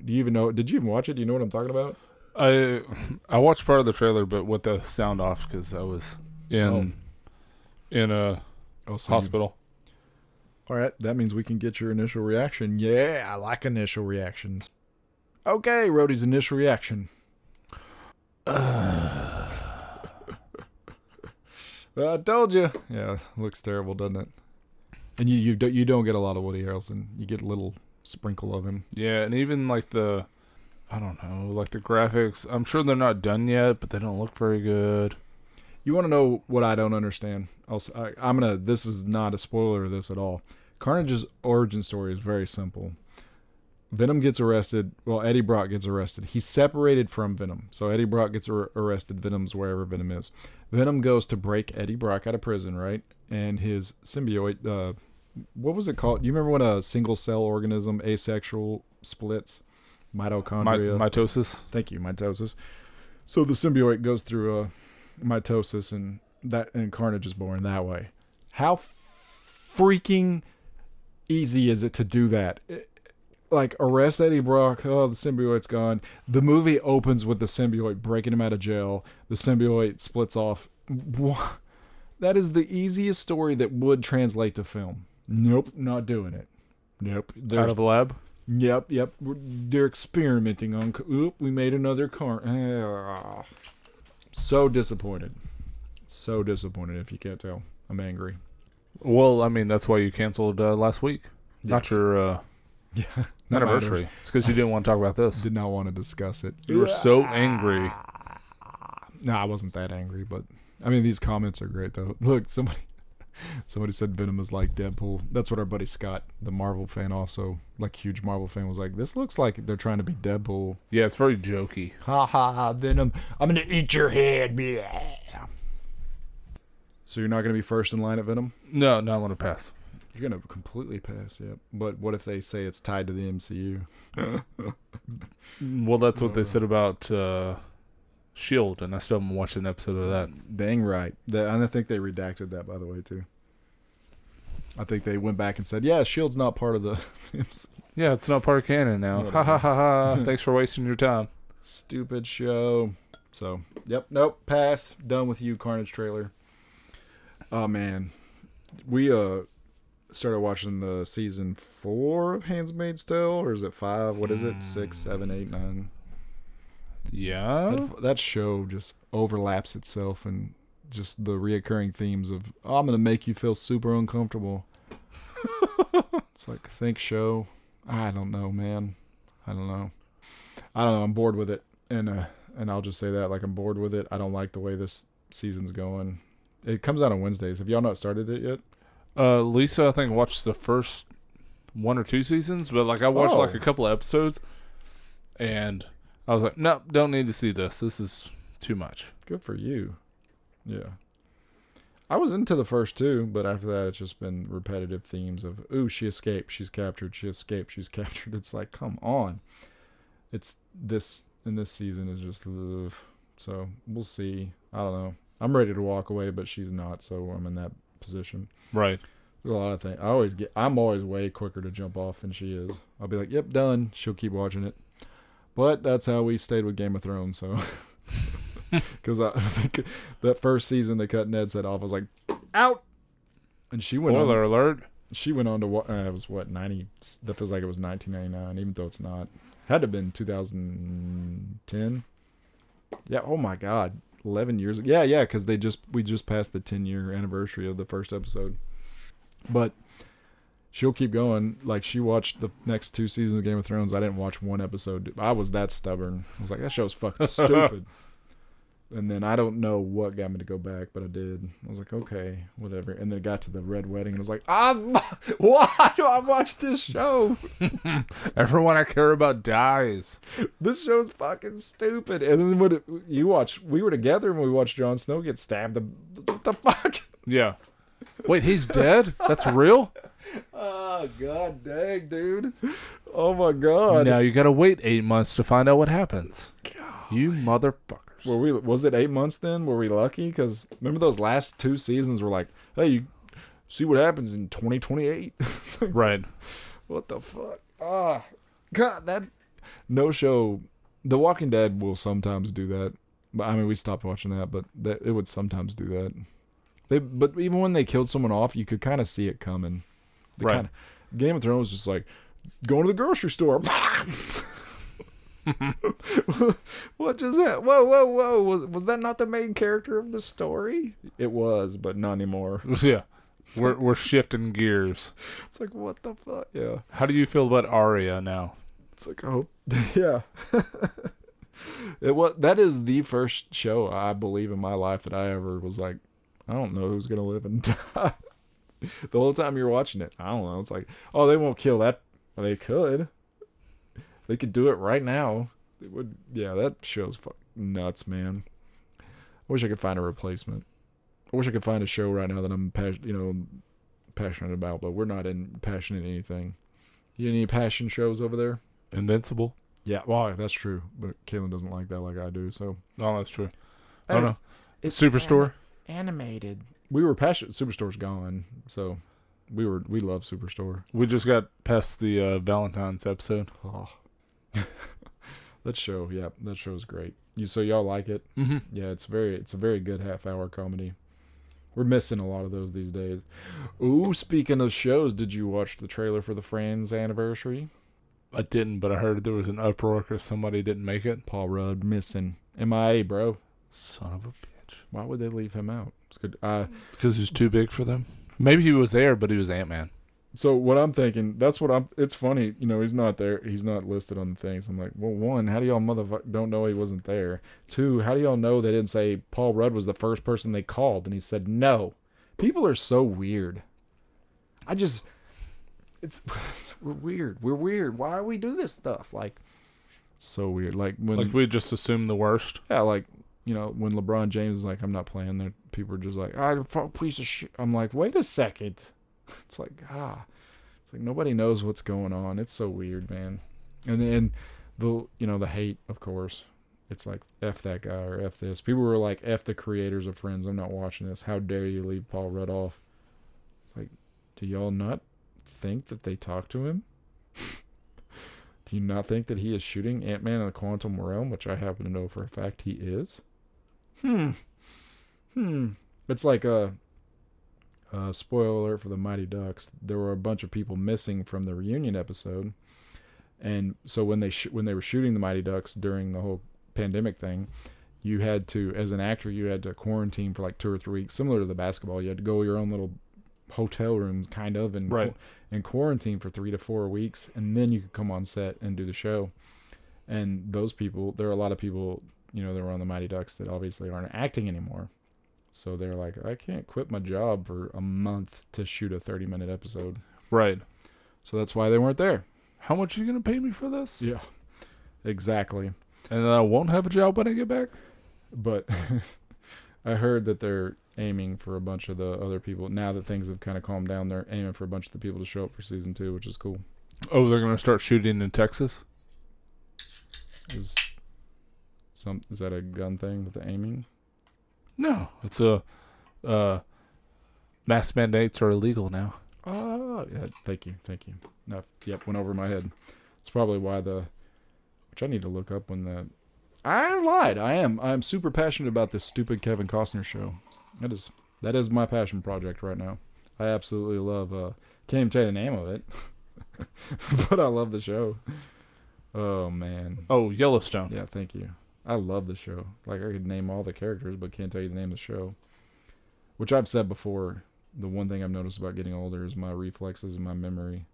do you even know? Did you even watch it? Do you know what I'm talking about? I I watched part of the trailer, but with the sound off because I was in oh. in a Oh, so you- hospital. All right, that means we can get your initial reaction. Yeah, I like initial reactions. Okay, Rhodey's initial reaction. I told you. Yeah, looks terrible, doesn't it? And you you don't you don't get a lot of Woody Harrelson. You get a little sprinkle of him. Yeah, and even like the I don't know, like the graphics. I'm sure they're not done yet, but they don't look very good. You want to know what I don't understand? I'll, I, am gonna. This is not a spoiler of this at all. Carnage's origin story is very simple. Venom gets arrested. Well, Eddie Brock gets arrested. He's separated from Venom. So Eddie Brock gets ar- arrested. Venom's wherever Venom is. Venom goes to break Eddie Brock out of prison, right? And his symbiote, uh, what was it called? You remember when a single cell organism asexual splits? My, Mitochondria. mitosis. Thank you, mitosis. So the symbiote goes through a mitosis, and that and Carnage is born that way. How freaking easy is it to do that? It- like arrest Eddie Brock. Oh, the symbiote's gone. The movie opens with the symbiote breaking him out of jail. The symbiote splits off. That is the easiest story that would translate to film. Nope, not doing it. Nope. Out of the lab. Yep, yep. They're experimenting on. Oop, we made another car. Ah. So disappointed. So disappointed. If you can't tell, I'm angry. Well, I mean, that's why you canceled uh, last week. Not your uh, Yeah. Not anniversary. It's because you didn't want to talk about this. Did not want to discuss it. You were so angry. No, I wasn't that angry, but I mean, these comments are great though. Look, somebody, somebody said Venom is like Deadpool. That's what our buddy Scott, the Marvel fan, also like huge Marvel fan, was like. This looks like they're trying to be Deadpool. Yeah, it's very jokey. Ha ha ha, Venom. I'm gonna eat your head. Yeah. So you're not gonna be first in line at Venom? No, no, I want to pass. You're gonna completely pass, yep. But what if they say it's tied to the MCU? Well, that's what they said about uh, Shield, and I still haven't watched an episode of that. Dang right. That, and I think they redacted that by the way too. I think they went back and said, "Yeah, Shield's not part of the Yeah, it's not part of canon now. Ha ha ha ha! Thanks for wasting your time. stupid show." So, yep, nope, pass. Done with you, Carnage trailer. Oh man, we uh started watching the season four of Handmaid's Tale, or is it five? What is it? Six, seven, eight, nine. Yeah, That, that show just overlaps itself and just the reoccurring themes of oh, I'm gonna make you feel super uncomfortable. it's like think show. I don't know, man. I don't know. I don't know. I'm bored with it, and uh, and I'll just say that like I'm bored with it. I don't like the way this season's going. It comes out on Wednesdays. Have y'all not started it yet? uh, Lisa, I think watched the first one or two seasons, but like I watched Oh. like a couple of episodes, and I was like, nope, don't need to see this. This is too much. Good for you. Yeah. I was into the first two, but after that, it's just been repetitive themes of, ooh, she escaped, she's captured, she escaped, she's captured. It's like, come on. It's this, in this season is just, ugh. so we'll see. I don't know. I'm ready to walk away, but she's not, so I'm in that position. Right. There's a lot of things. I always get, I'm always way quicker to jump off than she is. I'll be like, yep, done. She'll keep watching it. But that's how we stayed with Game of Thrones, so. Because I think that first season they cut Ned's head off. I was like, out! And she went Spoiler on, alert. she went on to what? Uh, it was what, 90? That feels like it was 1999, even though it's not. Had to have been 2010. Yeah, oh my God. 11 years Yeah, yeah, because they just, we just passed the 10 year anniversary of the first episode. But she'll keep going. Like she watched the next two seasons of Game of Thrones. I didn't watch one episode. I was that stubborn. I was like, that show's fucking stupid. and then I don't know what got me to go back, but I did. I was like, okay, whatever. And then it got to the red wedding, and I was like, ah, why do I watch this show? Everyone I care about dies. This show's fucking stupid. And then when you watch, we were together and we watched Jon Snow get stabbed. The, what the fuck? Yeah. Wait, he's dead? That's real? Oh god dang, dude. Oh my god. Now you gotta wait eight months to find out what happens. You motherfuckers. Were we? Was it eight months then? Were we lucky? Because remember those last two seasons were like, hey, you see what happens in 2028. Right. what the fuck? Ah, God, that no show. The Walking Dead will sometimes do that. But I mean, we stopped watching that, but that it would sometimes do that. They, but even when they killed someone off, you could kind of see it coming. They Right. Kinda, Game of Thrones just like going to the grocery store. what just that? Whoa, whoa, whoa! Was was that not the main character of the story? It was, but not anymore. Yeah. We're we're shifting gears. It's like what the fuck? Yeah. How do you feel about Arya now? It's like, oh, yeah. it was that is the first show I believe in my life that I ever was like, I don't know who's gonna live and die. the whole time you're watching it, I don't know. It's like, oh, they won't kill that. Well, they could. They could do it right now. It would. Yeah, that show's fuck nuts, man. I wish I could find a replacement. I wish I could find a show right now that I'm passionate, you know, passionate about, but we're not in passionate anything. You any passion shows over there? Invincible. Yeah, well, that's true, but Kaylin doesn't like that like I do. So Oh, that's true. Oh no, it's Superstore. animated. We were passionate. Superstore's gone, so we were we love Superstore. We just got past the uh, Valentine's episode. Oh. that show, yeah, that show's great. You so y'all like it? Mm-hmm. Yeah, it's very it's a very good half hour comedy. We're missing a lot of those these days. Ooh, speaking of shows, did you watch the trailer for the Friends anniversary? I didn't, but I heard there was an uproar because somebody didn't make it. Paul Rudd missing. MIA, bro. Son of a bitch. Why would they leave him out? It's good. Uh, Because he's too big for them. Maybe he was there, but he was Ant Man. so what I'm thinking, that's what I'm. It's funny, you know, he's not there. He's not listed on the things. I'm like, well, one, how do y'all motherfucker don't know he wasn't there? Two, how do y'all know they didn't say Paul Rudd was the first person they called and he said no? People are so weird. I just, it's we're weird. We're weird. Why do we do this stuff? Like, so weird. Like when Like we just assume the worst. Yeah, like you know when LeBron James is like, "I'm not playing," there people are just like, "Ah, fuck, piece of shit." I'm like, wait a second. It's like ah, it's like nobody knows what's going on. It's so weird, man. And then the you know the hate, of course. It's like f that guy or f this. People were like f the creators of Friends. I'm not watching this. How dare you leave Paul Rudd off? It's like, do y'all not think that they talked to him? Do you not think that he is shooting Ant Man in the Quantum Realm, which I happen to know for a fact he is? Hmm. Hmm. It's like a, a spoiler alert for the Mighty Ducks. There were a bunch of people missing from the reunion episode, and so when they sh- when they were shooting the Mighty Ducks during the whole pandemic thing, you had to, as an actor, you had to quarantine for like two or three weeks, similar to the basketball. You had to go your own little hotel room, kind of, and Right. and quarantine for three to four weeks, and then you could come on set and do the show. And those people, there are a lot of people, you know, that were on the Mighty Ducks that obviously aren't acting anymore. So they're like, I can't quit my job for a month to shoot a 30 minute episode. Right. So that's why they weren't there. How much are you gonna pay me for this? Yeah. Exactly. And then I won't have a job when I get back. But I heard that they're aiming for a bunch of the other people. Now that things have kind of calmed down, they're aiming for a bunch of the people to show up for season two, which is cool. Oh, they're gonna start shooting in Texas. Is some is that a gun thing with the aiming? No, it's a uh, mask mandates are illegal now. Oh, yeah. Thank you, thank you. No, yep, went over my head. It's probably why the, which I need to look up when the. I lied. I am. I am super passionate about this stupid Kevin Costner show. That is that is my passion project right now. I absolutely love. uh Can't even tell you the name of it, but I love the show. Oh man. Oh, Yellowstone. Yeah, thank you. I love the show. Like I could name all the characters, but can't tell you the name of the show. Which I've said before. The one thing I've noticed about getting older is my reflexes and my memory.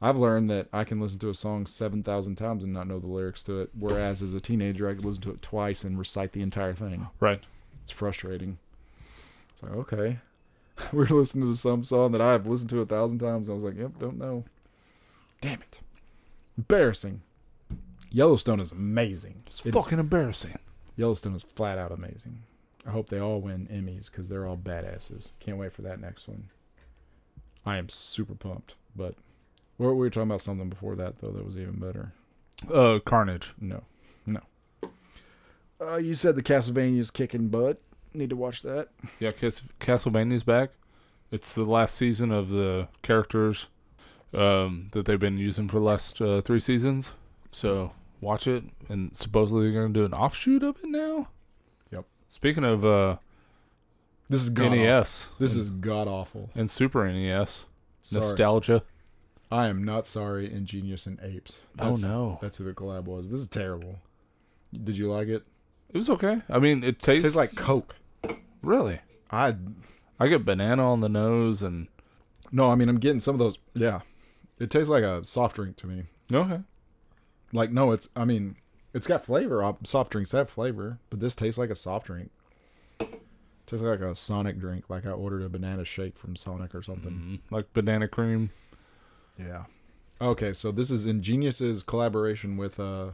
I've learned that I can listen to a song seven thousand times and not know the lyrics to it, whereas as a teenager I could listen to it twice and recite the entire thing. Right. It's frustrating. It's like okay, we're listening to some song that I've listened to a thousand times. I was like, yep, don't know. Damn it, embarrassing. Yellowstone is amazing. It's fucking embarrassing. Yellowstone is flat out amazing. I hope they all win Emmys because they're all badasses. Can't wait for that next one. I am super pumped. But we were, we were talking about something before that though that was even better. Uh, Carnage. No, no. Uh, you said the Castlevania's kicking butt. Need to watch that. Yeah, Cas- Castlevania's back. It's the last season of the characters um, that they've been using for the last uh, three seasons. So watch it, and supposedly they're going to do an offshoot of it now. Yep. Speaking of uh, This is god NES, This and, is god awful. and Super NES Sorry. nostalgia. I am not sorry. Ingenious and Apes. Oh no, That's who the collab was. This is terrible. Did you like it? it was okay. I mean, it It tastes, tastes like Coke. really. I I get banana on the nose, and no. I mean, I'm getting some of those. Yeah, it tastes like a soft drink to me. okay, Like no, it's. I mean, it's got flavor. Soft drinks have flavor, but this tastes like a soft drink. Tastes like a Sonic drink. Like I ordered a banana shake from Sonic or something. Mhm. like banana cream. Yeah. Okay, so this is Ingenious's collaboration with uh,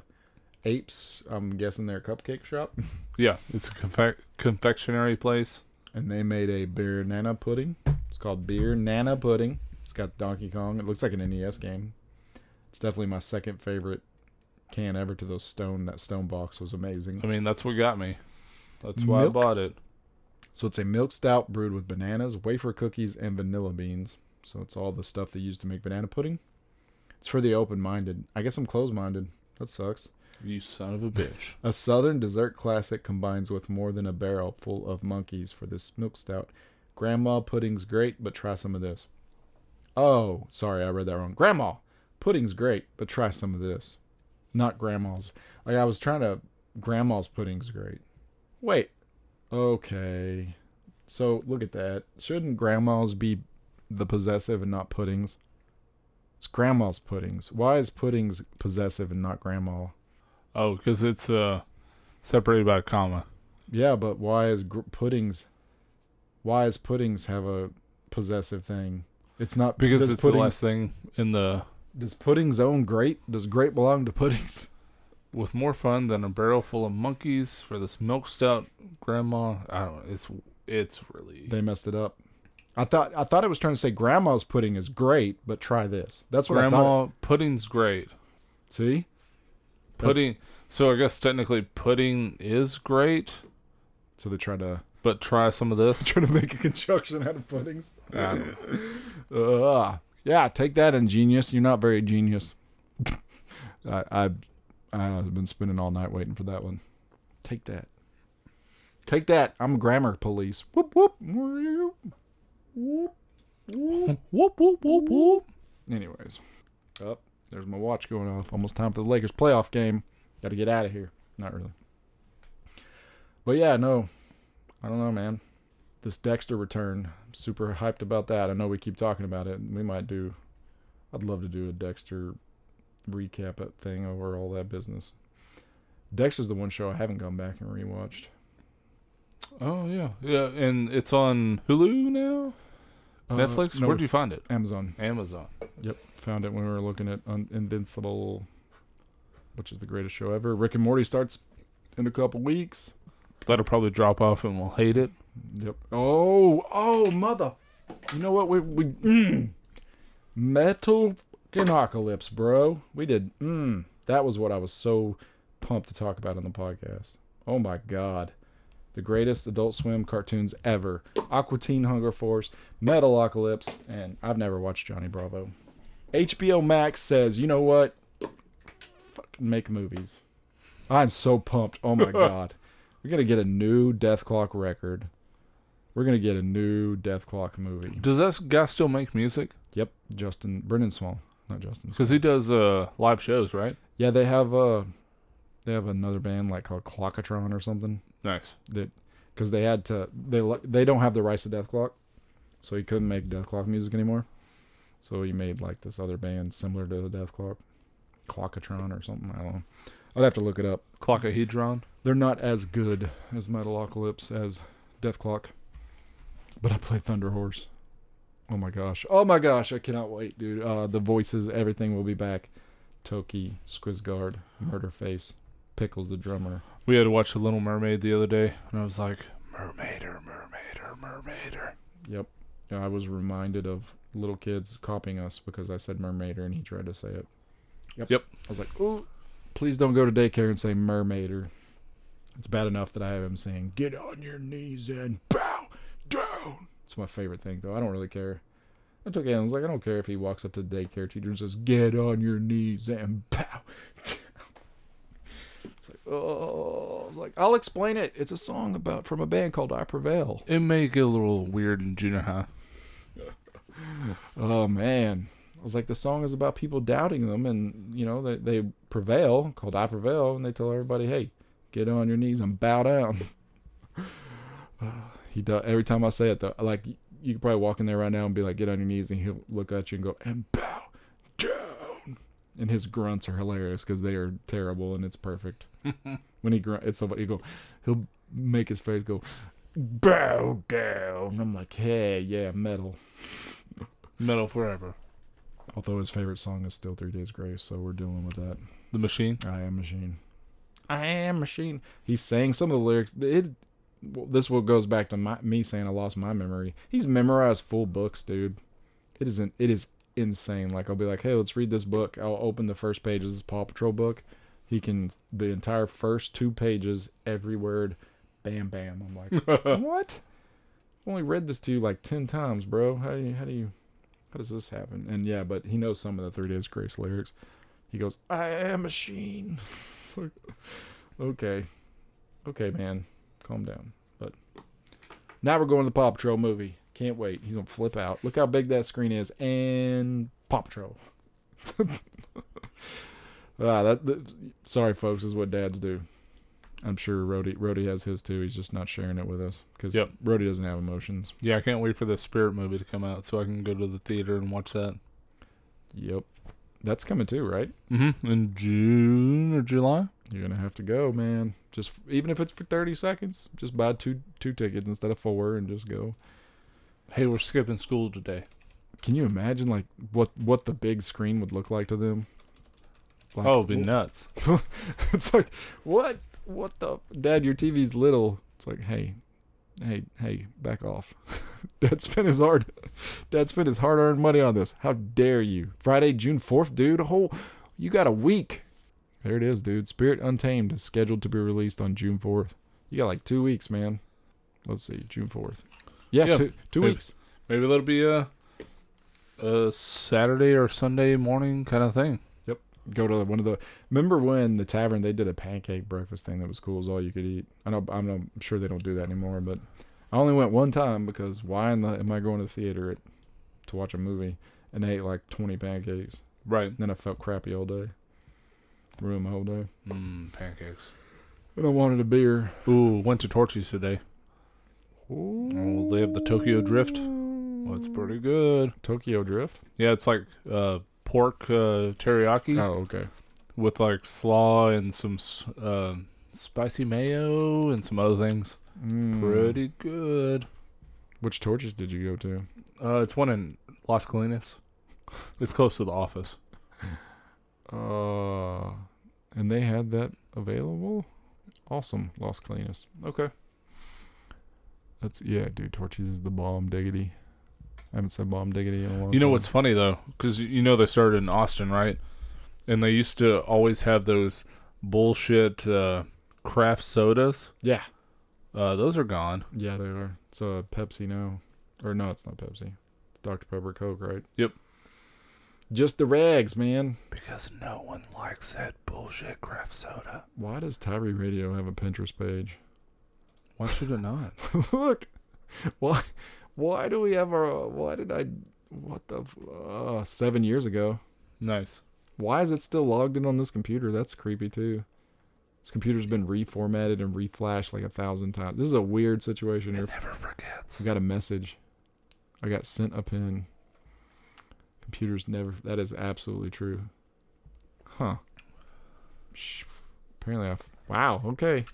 Apes. I'm guessing their cupcake shop, Yeah, it's a confe- confectionery place. and they made a beer banana pudding. It's called Beer Nana Pudding. It's got Donkey Kong. It looks like an NES game. It's definitely my second favorite can ever to those stone. That stone box was amazing. I mean, that's what got me. That's why Milk? I bought it. So it's a milk stout brewed with bananas, wafer cookies, and vanilla beans. So it's all the stuff they use to make banana pudding. It's for the open-minded. I guess I'm closed-minded. That sucks. You son of a bitch. A southern dessert classic combines with more than a barrel full of monkeys for this milk stout. Grandma pudding's great, but try some of this. Oh, sorry, I read that wrong. Grandma pudding's great, but try some of this. Not grandma's. Like I was trying to. Grandma's pudding's great. Wait. Okay. So look at that. Shouldn't grandma's be the possessive and not puddings? It's grandma's puddings. Why is puddings possessive and not grandma? Oh, because it's uh separated by a comma. Yeah, but why is gr- puddings? Why is puddings have a possessive thing? It's not Because it's the last thing in the Does puddings own great? Does great belong to puddings? with more fun than a barrel full of monkeys for this milk stout grandma. I don't know. it's it's really They messed it up. I thought I thought it was trying to say grandma's pudding is great, but try this. That's what I thought. grandma pudding's great. See, Pudding so I guess technically pudding is great, so they tried to but try some of this. trying to make a conjunction out of puddings. I don't- Uh, yeah, take that, ingenious. You're not very genius. I, I, I've been spending all night waiting for that one. Take that. Take that. I'm grammar police. Whoop whoop. Whoop whoop. whoop whoop whoop. Anyways, up there's my watch going off. Almost time for the Lakers playoff game. Got to get out of here. Not really. But yeah, no, I don't know, man. This Dexter return, super hyped about that. I know we keep talking about it. We might do. I'd love to do a Dexter recap thing over all that business. Dexter's the one show I haven't gone back and rewatched. Oh yeah, yeah, and it's on Hulu now. Uh, Netflix. no, Where'd you find it? Amazon. Amazon. Yep, found it when we were looking at Un- Invincible, which is the greatest show ever. Rick and Morty starts in a couple weeks. That'll probably drop off, and we'll hate it. Yep. Oh, oh, mother! You know what? We we mm, metal apocalypse, bro. We did. Mm, that was what I was so pumped to talk about on the podcast. Oh my god, the greatest Adult Swim cartoons ever: Aqua Teen Hunger Force, Metal Metalocalypse, and I've never watched Johnny Bravo. HBO Max says, you know what? Fucking make movies. I'm so pumped. Oh my god. We're gonna get a new Dethklok record. We're gonna get a new Dethklok movie. Does that guy still make music? Yep, Justin Brendon Small, not Justin. Because he does uh live shows, right? Yeah, they have uh, they have another band like called Clockatron or something Nice. that because they had to they they don't have the rights to Dethklok, so he couldn't make Dethklok music anymore. So he made like this other band similar to the Dethklok, Clockatron or something. I don't know. I'd have to look it up. Clockahedron. They're not as good as Metalocalypse as Dethklok. But I play Thunder Horse. Oh my gosh. Oh my gosh, I cannot wait, dude. Uh the voices, everything will be back. Toki, Skwisgaar, Murderface, Pickles the drummer. We had to watch The Little Mermaid the other day, and I was like, Mermaider, Mermaider, Mermaider. Yep. I was reminded of little kids copying us because I said Mermaider and he tried to say it. Yep. Yep. I was like, ooh, please don't go to daycare and say Mermaider. It's bad enough that I have him saying, get on your knees and bow. It's my favorite thing, though. I don't really care. I took it. I was like, I don't care if he walks up to the daycare teacher and says, "Get on your knees and bow." it's like, oh, I was like, I'll explain it. It's a song about from a band called I Prevail. It may get a little weird in junior high. Oh man, I was like, the song is about people doubting them, and you know they they prevail, called I Prevail, and they tell everybody, "Hey, get on your knees and bow down." Uh, he does every time I say it. Though, like you could probably walk in there right now and be like, "Get on your knees," and he'll look at you and go, "And bow down." And his grunts are hilarious because they are terrible, and it's perfect. when he grunt, it's so he go, he'll make his face go, "Bow down." I'm like, "Hey, yeah, metal." Metal forever. Although his favorite song is still Three Days Grace, so we're dealing with that. The Machine. I am machine. I am machine. He's saying some of the lyrics. It this will goes back to my, me saying I lost my memory. He's memorized full books, dude. It isn't. It is insane. Like I'll be like, hey, let's read this book. I'll open the first page. This is Paw Patrol book. He can the entire first two pages, every word, bam, bam. I'm like, what? I've only read this to you like ten times, bro. How do you? How do you? How does this happen? And yeah, but he knows some of the Three Days Grace lyrics. He goes, I am a machine. It's like, okay, okay, man, calm down. But now we're going to the Paw Patrol movie. Can't wait. He's gonna flip out. Look how big that screen is, and Paw Patrol. ah, that, that. Sorry, folks. Is what dads do. I'm sure Rody Rody has his too. He's just not sharing it with us because Yep. Rody doesn't have emotions. Yeah, I can't wait for the Spirit movie to come out so I can go to the theater and watch that. Yep, that's coming too, right? Mm-hmm. In June or July. You're gonna have to go, man. Just even if it's for 30 seconds, just buy two two tickets instead of four and just go. Hey, we're skipping school today. Can you imagine like what what the big screen would look like to them? Like, oh, it'd be nuts. it's like what what the dad your tv's little it's like hey hey hey back off. Dad spent his hard dad spent his hard-earned money on this. How dare you? Friday june 4th dude. A whole you got a week. There it is dude. Spirit untamed is scheduled to be released on june 4th you got like two weeks man. Let's see june 4th yeah, Yeah, two, two maybe. weeks. Maybe that'll be a a Saturday or Sunday morning kind of thing. Go to one of the remember when the tavern they did a pancake breakfast thing that was cool as all you could eat i know i'm, I'm sure they don't do that anymore but i only went one time because why in the am i going to the theater at, to watch a movie and ate like 20 pancakes Right. then i felt crappy all day ruined my whole day Mm, pancakes. and i wanted a beer Ooh, went to Torchy's today. Ooh. Oh, they have the Tokyo Drift. Well, it's pretty good. tokyo drift Yeah, it's like uh, pork uh, teriyaki oh okay with like slaw and some uh, spicy mayo and some other things. Mm. Pretty good. which Torchy's did you go to Uh, it's one in Las Colinas. It's close to the office. uh and they had that available awesome Las Colinas. okay that's yeah dude Torchy's is the bomb diggity i haven't said bomb diggity in a long You know time. what's funny though, because you know they started in Austin, right? And they used to always have those bullshit uh, craft sodas. yeah Uh, those are gone. yeah they are it's a pepsi now or no it's not pepsi it's dr pepper coke right Yep. just the rags man Because no one likes that bullshit craft soda. why does tyree radio have a pinterest page Why should it not? Look, why? Why do we have our? Why did I? What the? Uh, seven years ago. nice. Why is it still logged in on this computer? That's creepy too. This computer's been reformatted and reflashed like a thousand times. This is a weird situation here. never forgets. I got a message. I got sent a pin. Computers never. That is absolutely true. Huh. Apparently, I. Wow. Okay.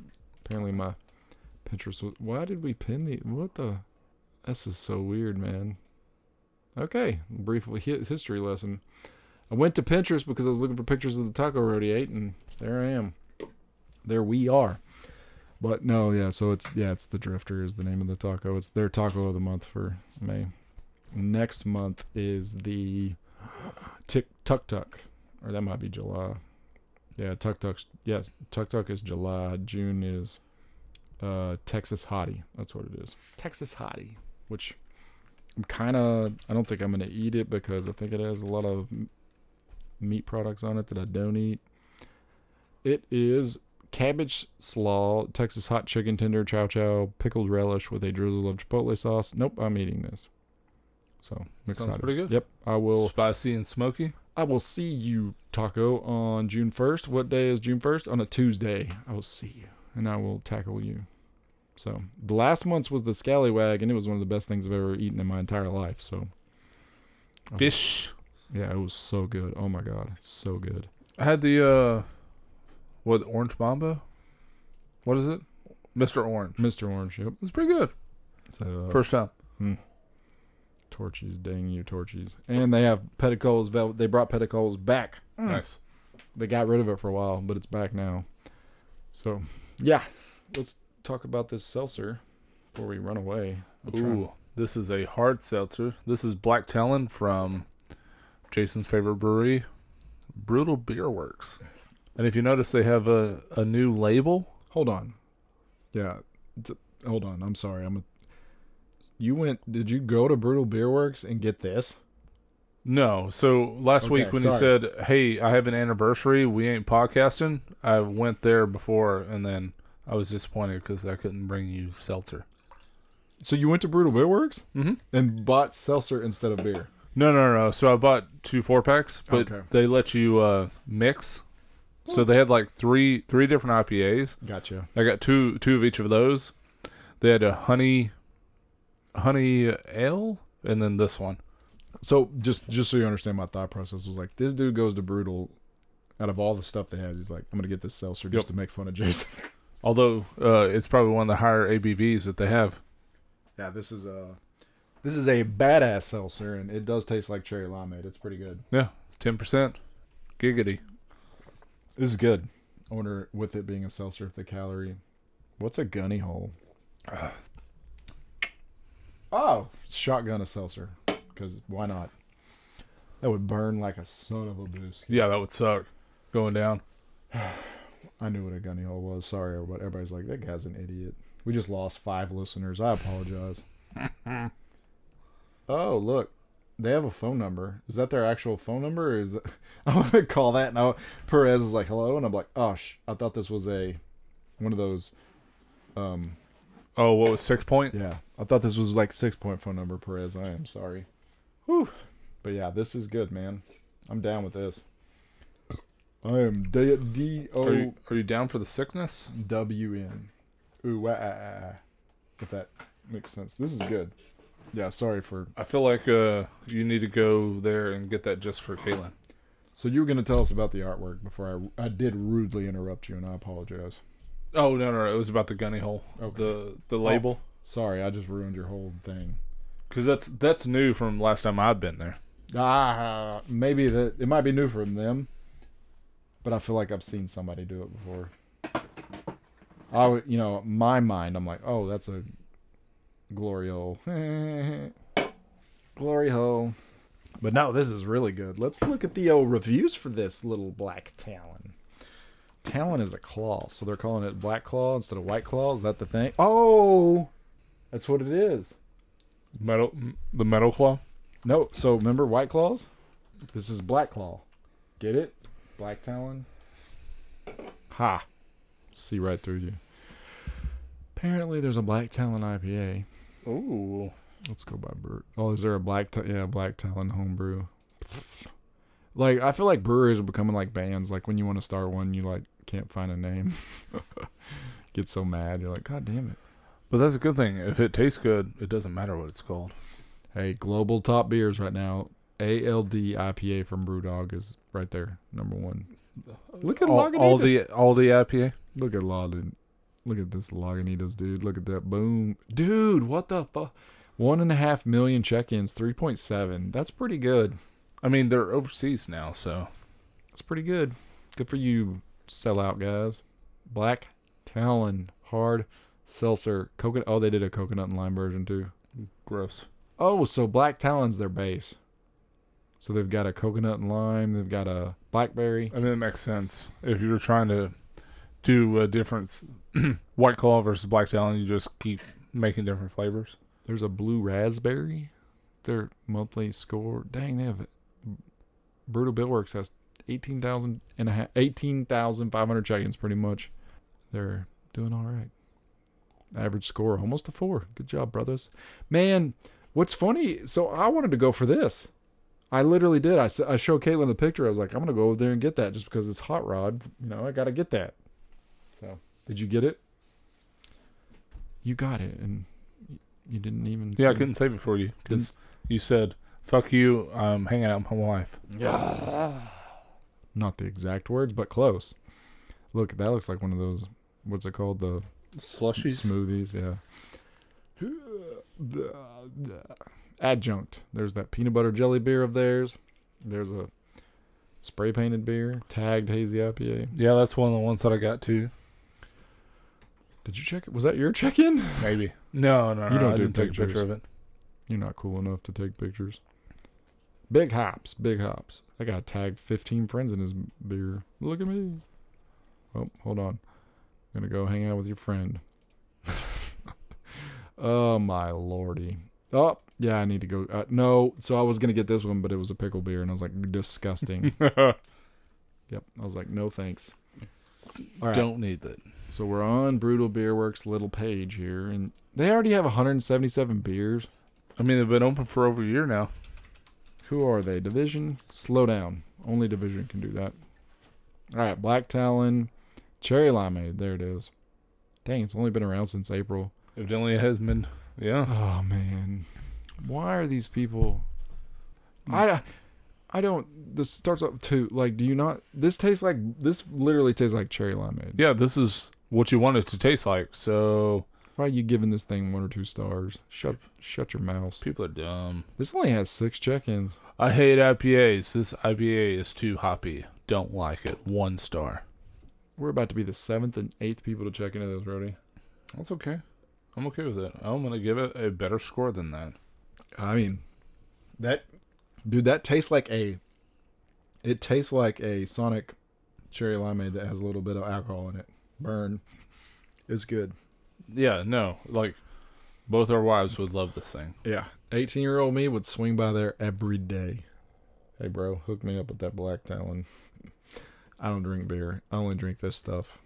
Apparently, my Pinterest. Was, why did we pin the? What the? This is so weird, man. Okay. Briefly, hi- history lesson. I went to Pinterest because I was looking for pictures of the taco road he ate, and there I am. There we are. But no, yeah. So it's yeah, it's the Drifter is the name of the taco. It's their taco of the month for May. Next month is the Tick Tuck Tuck, or that might be July. Yeah, Tuck Tuck's yes, Tuck Tuck is July. June is uh Texas Hottie. That's what it is. Texas Hottie, which I'm kind of. I don't think I'm gonna eat it because I think it has a lot of meat products on it that I don't eat. It is cabbage slaw, Texas hot chicken tender, chow chow, pickled relish with a drizzle of chipotle sauce. Nope, I'm eating this. So I'm Sounds pretty good. Yep, I will. Spicy and smoky. I will see you, Taco, on June 1st. What day is June 1st? On a Tuesday. I will see you, and I will tackle you. So the last month's was the scallywag, and it was one of the best things I've ever eaten in my entire life. So Oh. Fish. yeah, it was so good. Oh my god, so good. I had the uh, what orange mamba? What is it? Mr. Orange. Mr. Orange, yep. It's pretty good. So, uh, First time. Torchy's, dang you, Torchy's. And they have Petticoats. They brought Petticoats back. Nice. They got rid of it for a while, but it's back now. So, yeah, let's talk about this seltzer before we run away. I'm trying- Ooh, this is a hard seltzer. This is Black Talon from Jason's favorite brewery, Brutal Beer Works. And if you notice, they have a, a new label. Hold on. Yeah. it's- hold on. I'm sorry. I'm. A, you went. Did you go to Brutal Beer Works and get this? No, so last Okay, week when you sorry. said, "Hey, I have an anniversary, we ain't podcasting," I went there before, and then I was disappointed because I couldn't bring you seltzer. So you went to Brutal Beer Works Mhm. and bought seltzer instead of beer. No, no, no. So I bought two four packs, but Okay. they let you uh, mix. So they had like three three different IPAs. Gotcha. I got two two of each of those. They had a honey honey ale and then this one. So just just so you understand my thought process was like this dude goes to Brutal. Out of all the stuff they had, he's like, I'm gonna get this seltzer just Yep. to make fun of Jason. Although uh, it's probably one of the higher ABVs that they have. yeah, this is a this is a badass seltzer, and it does taste like cherry limeade. It's pretty good. Yeah, ten percent. Giggity. This is good. I wonder with it being a seltzer if the calorie. What's a gunny hole? Oh, shotgun a seltzer. Because why not? That would burn like a son of a boost. Yeah, that would suck. Going down. I knew what a gunny hole was. Sorry, everybody. Everybody's like, that guy's an idiot. We just lost five listeners. I apologize. oh, look. They have a phone number. Is that their actual phone number? Or is that... I want to call that. Now, Perez is like, hello. And I'm like, oh, sh- I thought this was a one of those. Um, Oh, what was six point? Yeah, I thought this was like six point phone number Perez. I am sorry. Whew. But yeah, this is good, man. I'm down with this. I am D D Are you, are you down for the sickness? W N. Ooh, ah, ah, ah. If that makes sense. This is good. Yeah, sorry for. I feel like uh, you need to go there and get that just for Caitlin. So you were gonna tell us about the artwork before I I did rudely interrupt you, and I apologize. Oh no, no, no, it was about the gunny hole. Okay. The the label. Sorry, I just ruined your whole thing. Because that's that's new from last time I've been there. Ah, maybe that it might be new from them, but I feel like I've seen somebody do it before. I would, you know, my mind, I'm like, oh, that's a glory hole, glory hole. But no, this is really good. Let's look at the old reviews for this little black talon. Talon is a claw, so they're calling it black claw instead of white claw. Is that the thing? Oh, that's what it is. Metal, the metal claw. No, so remember White Claws? This is Black Claw. Get it? Black Talon. Ha. See right through you. Apparently, there's a Black Talon IPA. Ooh. Let's go by brew. Oh, is there a Black? Ta- yeah, Black Talon homebrew. Like I feel like breweries are becoming like bands. Like when you want to start one, you like can't find a name. Get so mad. You're like, God damn it. But that's a good thing. If it tastes good, it doesn't matter what it's called. Hey, global top beers right now. ALD IPA from Brewdog is right there, number one. Look at All, all the all the IPA. Look at Lagunitas. Look at this Lagunitas, dude. Look at that. Boom. Dude, what the fuck? One and a half million check-ins, 3.7. That's pretty good. I mean, they're overseas now, so That's pretty good. Good for you, sellout guys. Black Talon, hard seltzer, coconut. Oh, they did a coconut and lime version too. gross. Oh, so Black Talon's their base. So they've got a coconut and lime. They've got a blackberry. I mean, it makes sense if you're trying to do a difference. White Claw versus Black Talon, you just keep making different flavors. There's a blue raspberry. Their monthly score. Dang, they have Brutal Beer Works has 18,000 and a half, 18,500 check-ins pretty much. They're doing all right. Average score almost a 4. Good job, brothers. Man, what's funny, so I wanted to go for this. I literally did. I, I showed Caitlin the picture. I was like, I'm going to go over there and get that just because it's hot rod. You know, I got to get that. So, did you get it? You got it and you didn't even Yeah, I couldn't save it for you because you said, "Fuck you, I'm hanging out with my wife." Yeah. Not the exact words, but close. Look, that looks like one of those. What's it called? The Slushies. smoothies. Yeah. Adjunct. There's that peanut butter jelly beer of theirs. There's a spray painted beer, tagged hazy IPA. Yeah, that's one of the ones that I got too. Did you check it? Was that your check-in? Maybe. No, no, no. You don't I do didn't take a pictures. picture of it. You're not cool enough to take pictures. Big hops, big hops. I got tagged 15 friends in his beer. Look at me. Oh, hold on. gonna go hang out with your friend. oh my lordy. Oh, yeah, I need to go. Uh, no, so I was gonna get this one, but it was a pickle beer, and I was like, disgusting. yep, I was like, no thanks. All right. Don't need that. So we're on Brutal Beer Works little page here, and they already have 177 beers. I mean, they've been open for over a year now. Who are they? Division? Slow down. Only Division can do that. All right, Black Talon, Cherry Limeade. There it is. Dang, it's only been around since April. Evidently, it has been. Yeah. Oh man, why are these people? I, I don't. This starts up to like. Do you not? This tastes like. This literally tastes like cherry limeade. Yeah, this is what you want it to taste like. So Why are you giving this thing one or two stars? Shut, shut your mouth. people are dumb. This only has six check-ins. I hate IPAs. This IPA is too hoppy. Don't like it. One star. We're about to be the seventh and eighth people to check into this, Rody. That's okay. I'm okay with it. I'm gonna give it a better score than that. I mean, that dude, that tastes like a. It tastes like a Sonic cherry limeade that has a little bit of alcohol in it. Burn. It's good. Yeah, no, like both our wives would love this thing. Yeah. 18 year old me would swing by there every day. Hey, bro, hook me up with that Black Talon. I don't drink beer. I only drink this stuff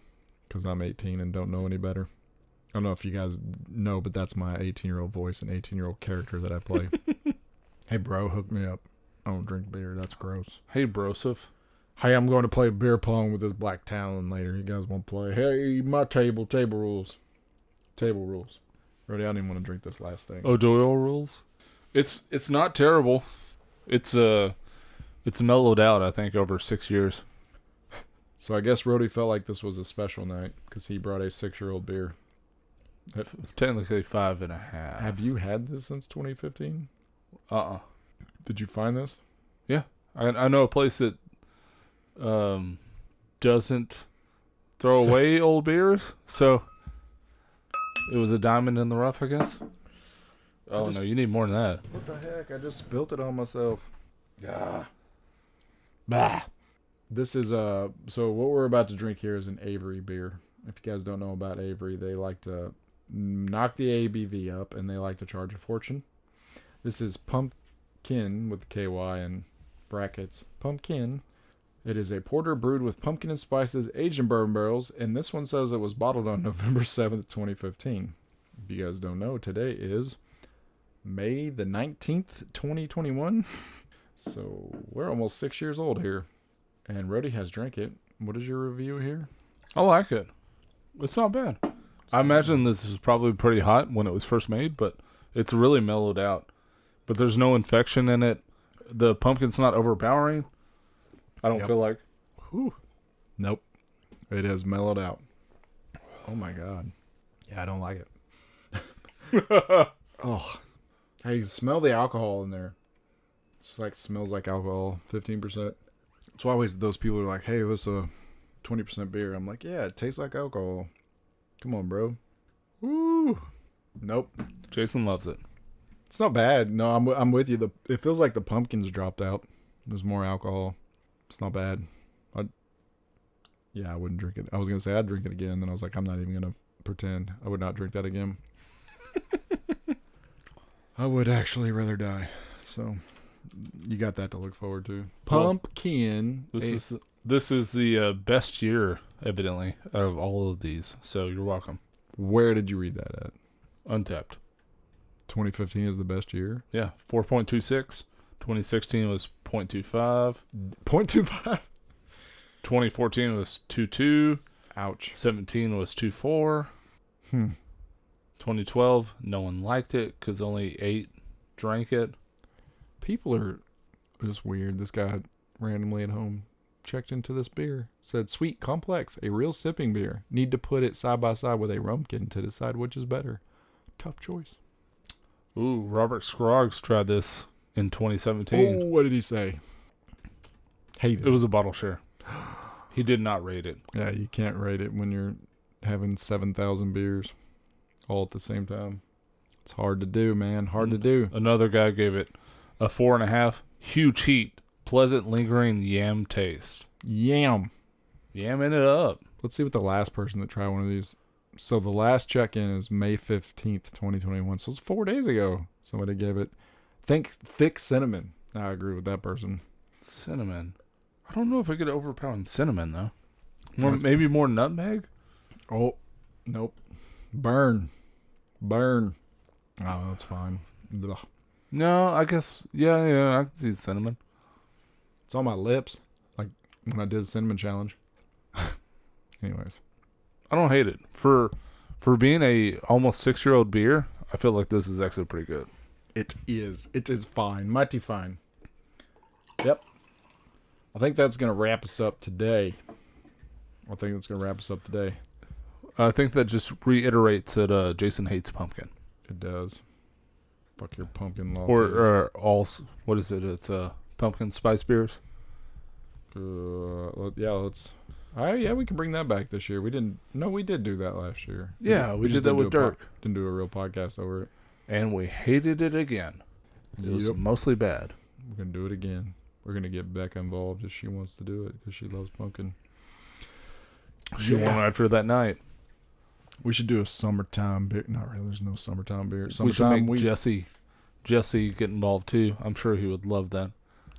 because I'm 18 and don't know any better. I don't know if you guys know, but that's my 18 year old voice and 18 year old character that I play. hey, bro, hook me up. I don't drink beer. That's gross. Hey, Broseph. Hey, I'm going to play beer pong with this Black Talon later. You guys want to play? Hey, my table, table rules. Table rules. Rody, I didn't want to drink this last thing. O'Doyle rules. It's it's not terrible. It's uh it's mellowed out. I think over six years. So I guess Rody felt like this was a special night because he brought a six-year-old beer. Technically five and a half. Have you had this since 2015? Uh uh Did you find this? Yeah. I I know a place that um doesn't throw So- away old beers, so it was a diamond in the rough, I guess. Oh just- no, you need more than that. What the heck? I just spilt it on myself. Ah. Bah. This is uh so what we're about to drink here is an Avery beer. If you guys don't know about Avery, they like to knock the ABV up and they like to charge a fortune. This is pumpkin with KY in brackets. Pumpkin. It is a porter brewed with pumpkin and spices, aged in bourbon barrels, and this one says it was bottled on November 7th, 2015. If you guys don't know, today is May the 19th, 2021. So we're almost six years old here. And Rody has drank it. What is your review here? I like it. It's not bad. I imagine this is probably pretty hot when it was first made, but it's really mellowed out. But there's no infection in it. The pumpkin's not overpowering. I don't Yep. feel like. Nope. It has mellowed out. Oh my god. Yeah, I don't like it. oh. Hey, you smell the alcohol in there. It's like smells like alcohol, 15%. It's always those people are like, hey, this is a 20% beer. I'm like, yeah, it tastes like alcohol. Come on, bro. Woo. Nope. Jason loves it. It's not bad. No, I'm I'm with you. The it feels like the pumpkins dropped out. There's more alcohol. It's not bad. I yeah, I wouldn't drink it. I was gonna say I'd drink it again. Then I was like, I'm not even gonna pretend. I would not drink that again. I would actually rather die. So you got that to look forward to. Well, Pumpkin. This a- is this is the uh, best year, evidently, of all of these. So you're welcome. where did you read that at? Untappd. 2015 is the best year. Yeah, 4.26. 2016 was 0.25. Point two five. 2014 was 2.2. Ouch. 17 was 2.4. Hmm. 2012, no one liked it because only eight drank it. people are just weird. This guy randomly at home checked into this beer. Said sweet complex, a real sipping beer. Need to put it side by side with a rumpkin to decide which is better. Tough choice. Ooh, Robert Scroggs tried this in 2017. Oh, what did he say? Hate It was a bottle share. He did not rate it. Yeah, you can't rate it when you're having seven thousand beers all at the same time. It's hard to do, man. Hard to do. Another guy gave it a four and a half. Huge heat, pleasant lingering yam taste. Yam. Yamming it up. Let's see what the last person that tried one of these. So the last check in is May fifteenth, twenty twenty one. So it's four days ago. Somebody gave it. Think thick cinnamon. I agree with that person. Cinnamon. I don't know if I could overpower cinnamon though. More, That's- maybe more nutmeg. Oh, nope. Burn, burn. Oh, that's fine. Ugh. No, I guess yeah, yeah. I can see cinnamon. It's on my lips, like when I did the cinnamon challenge. Anyways, I don't hate it for for being a almost six year old beer. I feel like this is actually pretty good. it is. It is fine. Mighty fine. Yep. I think that's gonna wrap us up today. I think that's gonna wrap us up today. I think that just reiterates that uh, Jason hates pumpkin It does. Fuck your pumpkin latte. or, or all what is it? It's uh pumpkin spice beers. uh, yeah, let's. All right, yeah, we can bring that back this year. We didn't. No, we did do that last year. Yeah, we, just did that with a po- Dirk, Didn't do a real podcast over it. and we hated it again. It was mostly bad. We're gonna do it again. We're gonna get Becca involved if she wants to do it because she loves pumpkin. She Yeah. won after that night. We should do a summertime beer. Not really. There's no summertime beer. we should Summertime make we, Jesse Jesse get involved too. I'm sure he would love that.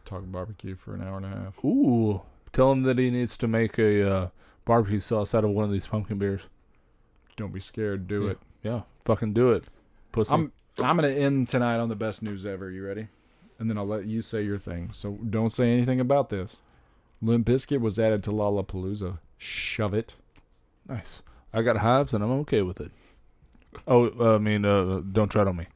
Talk barbecue for an hour and a half. Ooh, tell him that he needs to make a uh, barbecue sauce out of one of these pumpkin beers. Don't be scared. Do Yeah. it. Yeah, fucking do it, pussy. I'm I'm gonna end tonight on the best news ever. You ready? And then I'll let you say your thing. So don't say anything about this. Limp Bizkit was added to Lollapalooza. Shove it. nice. I got hives and I'm okay with it. Oh, I mean, uh, don't tread on me.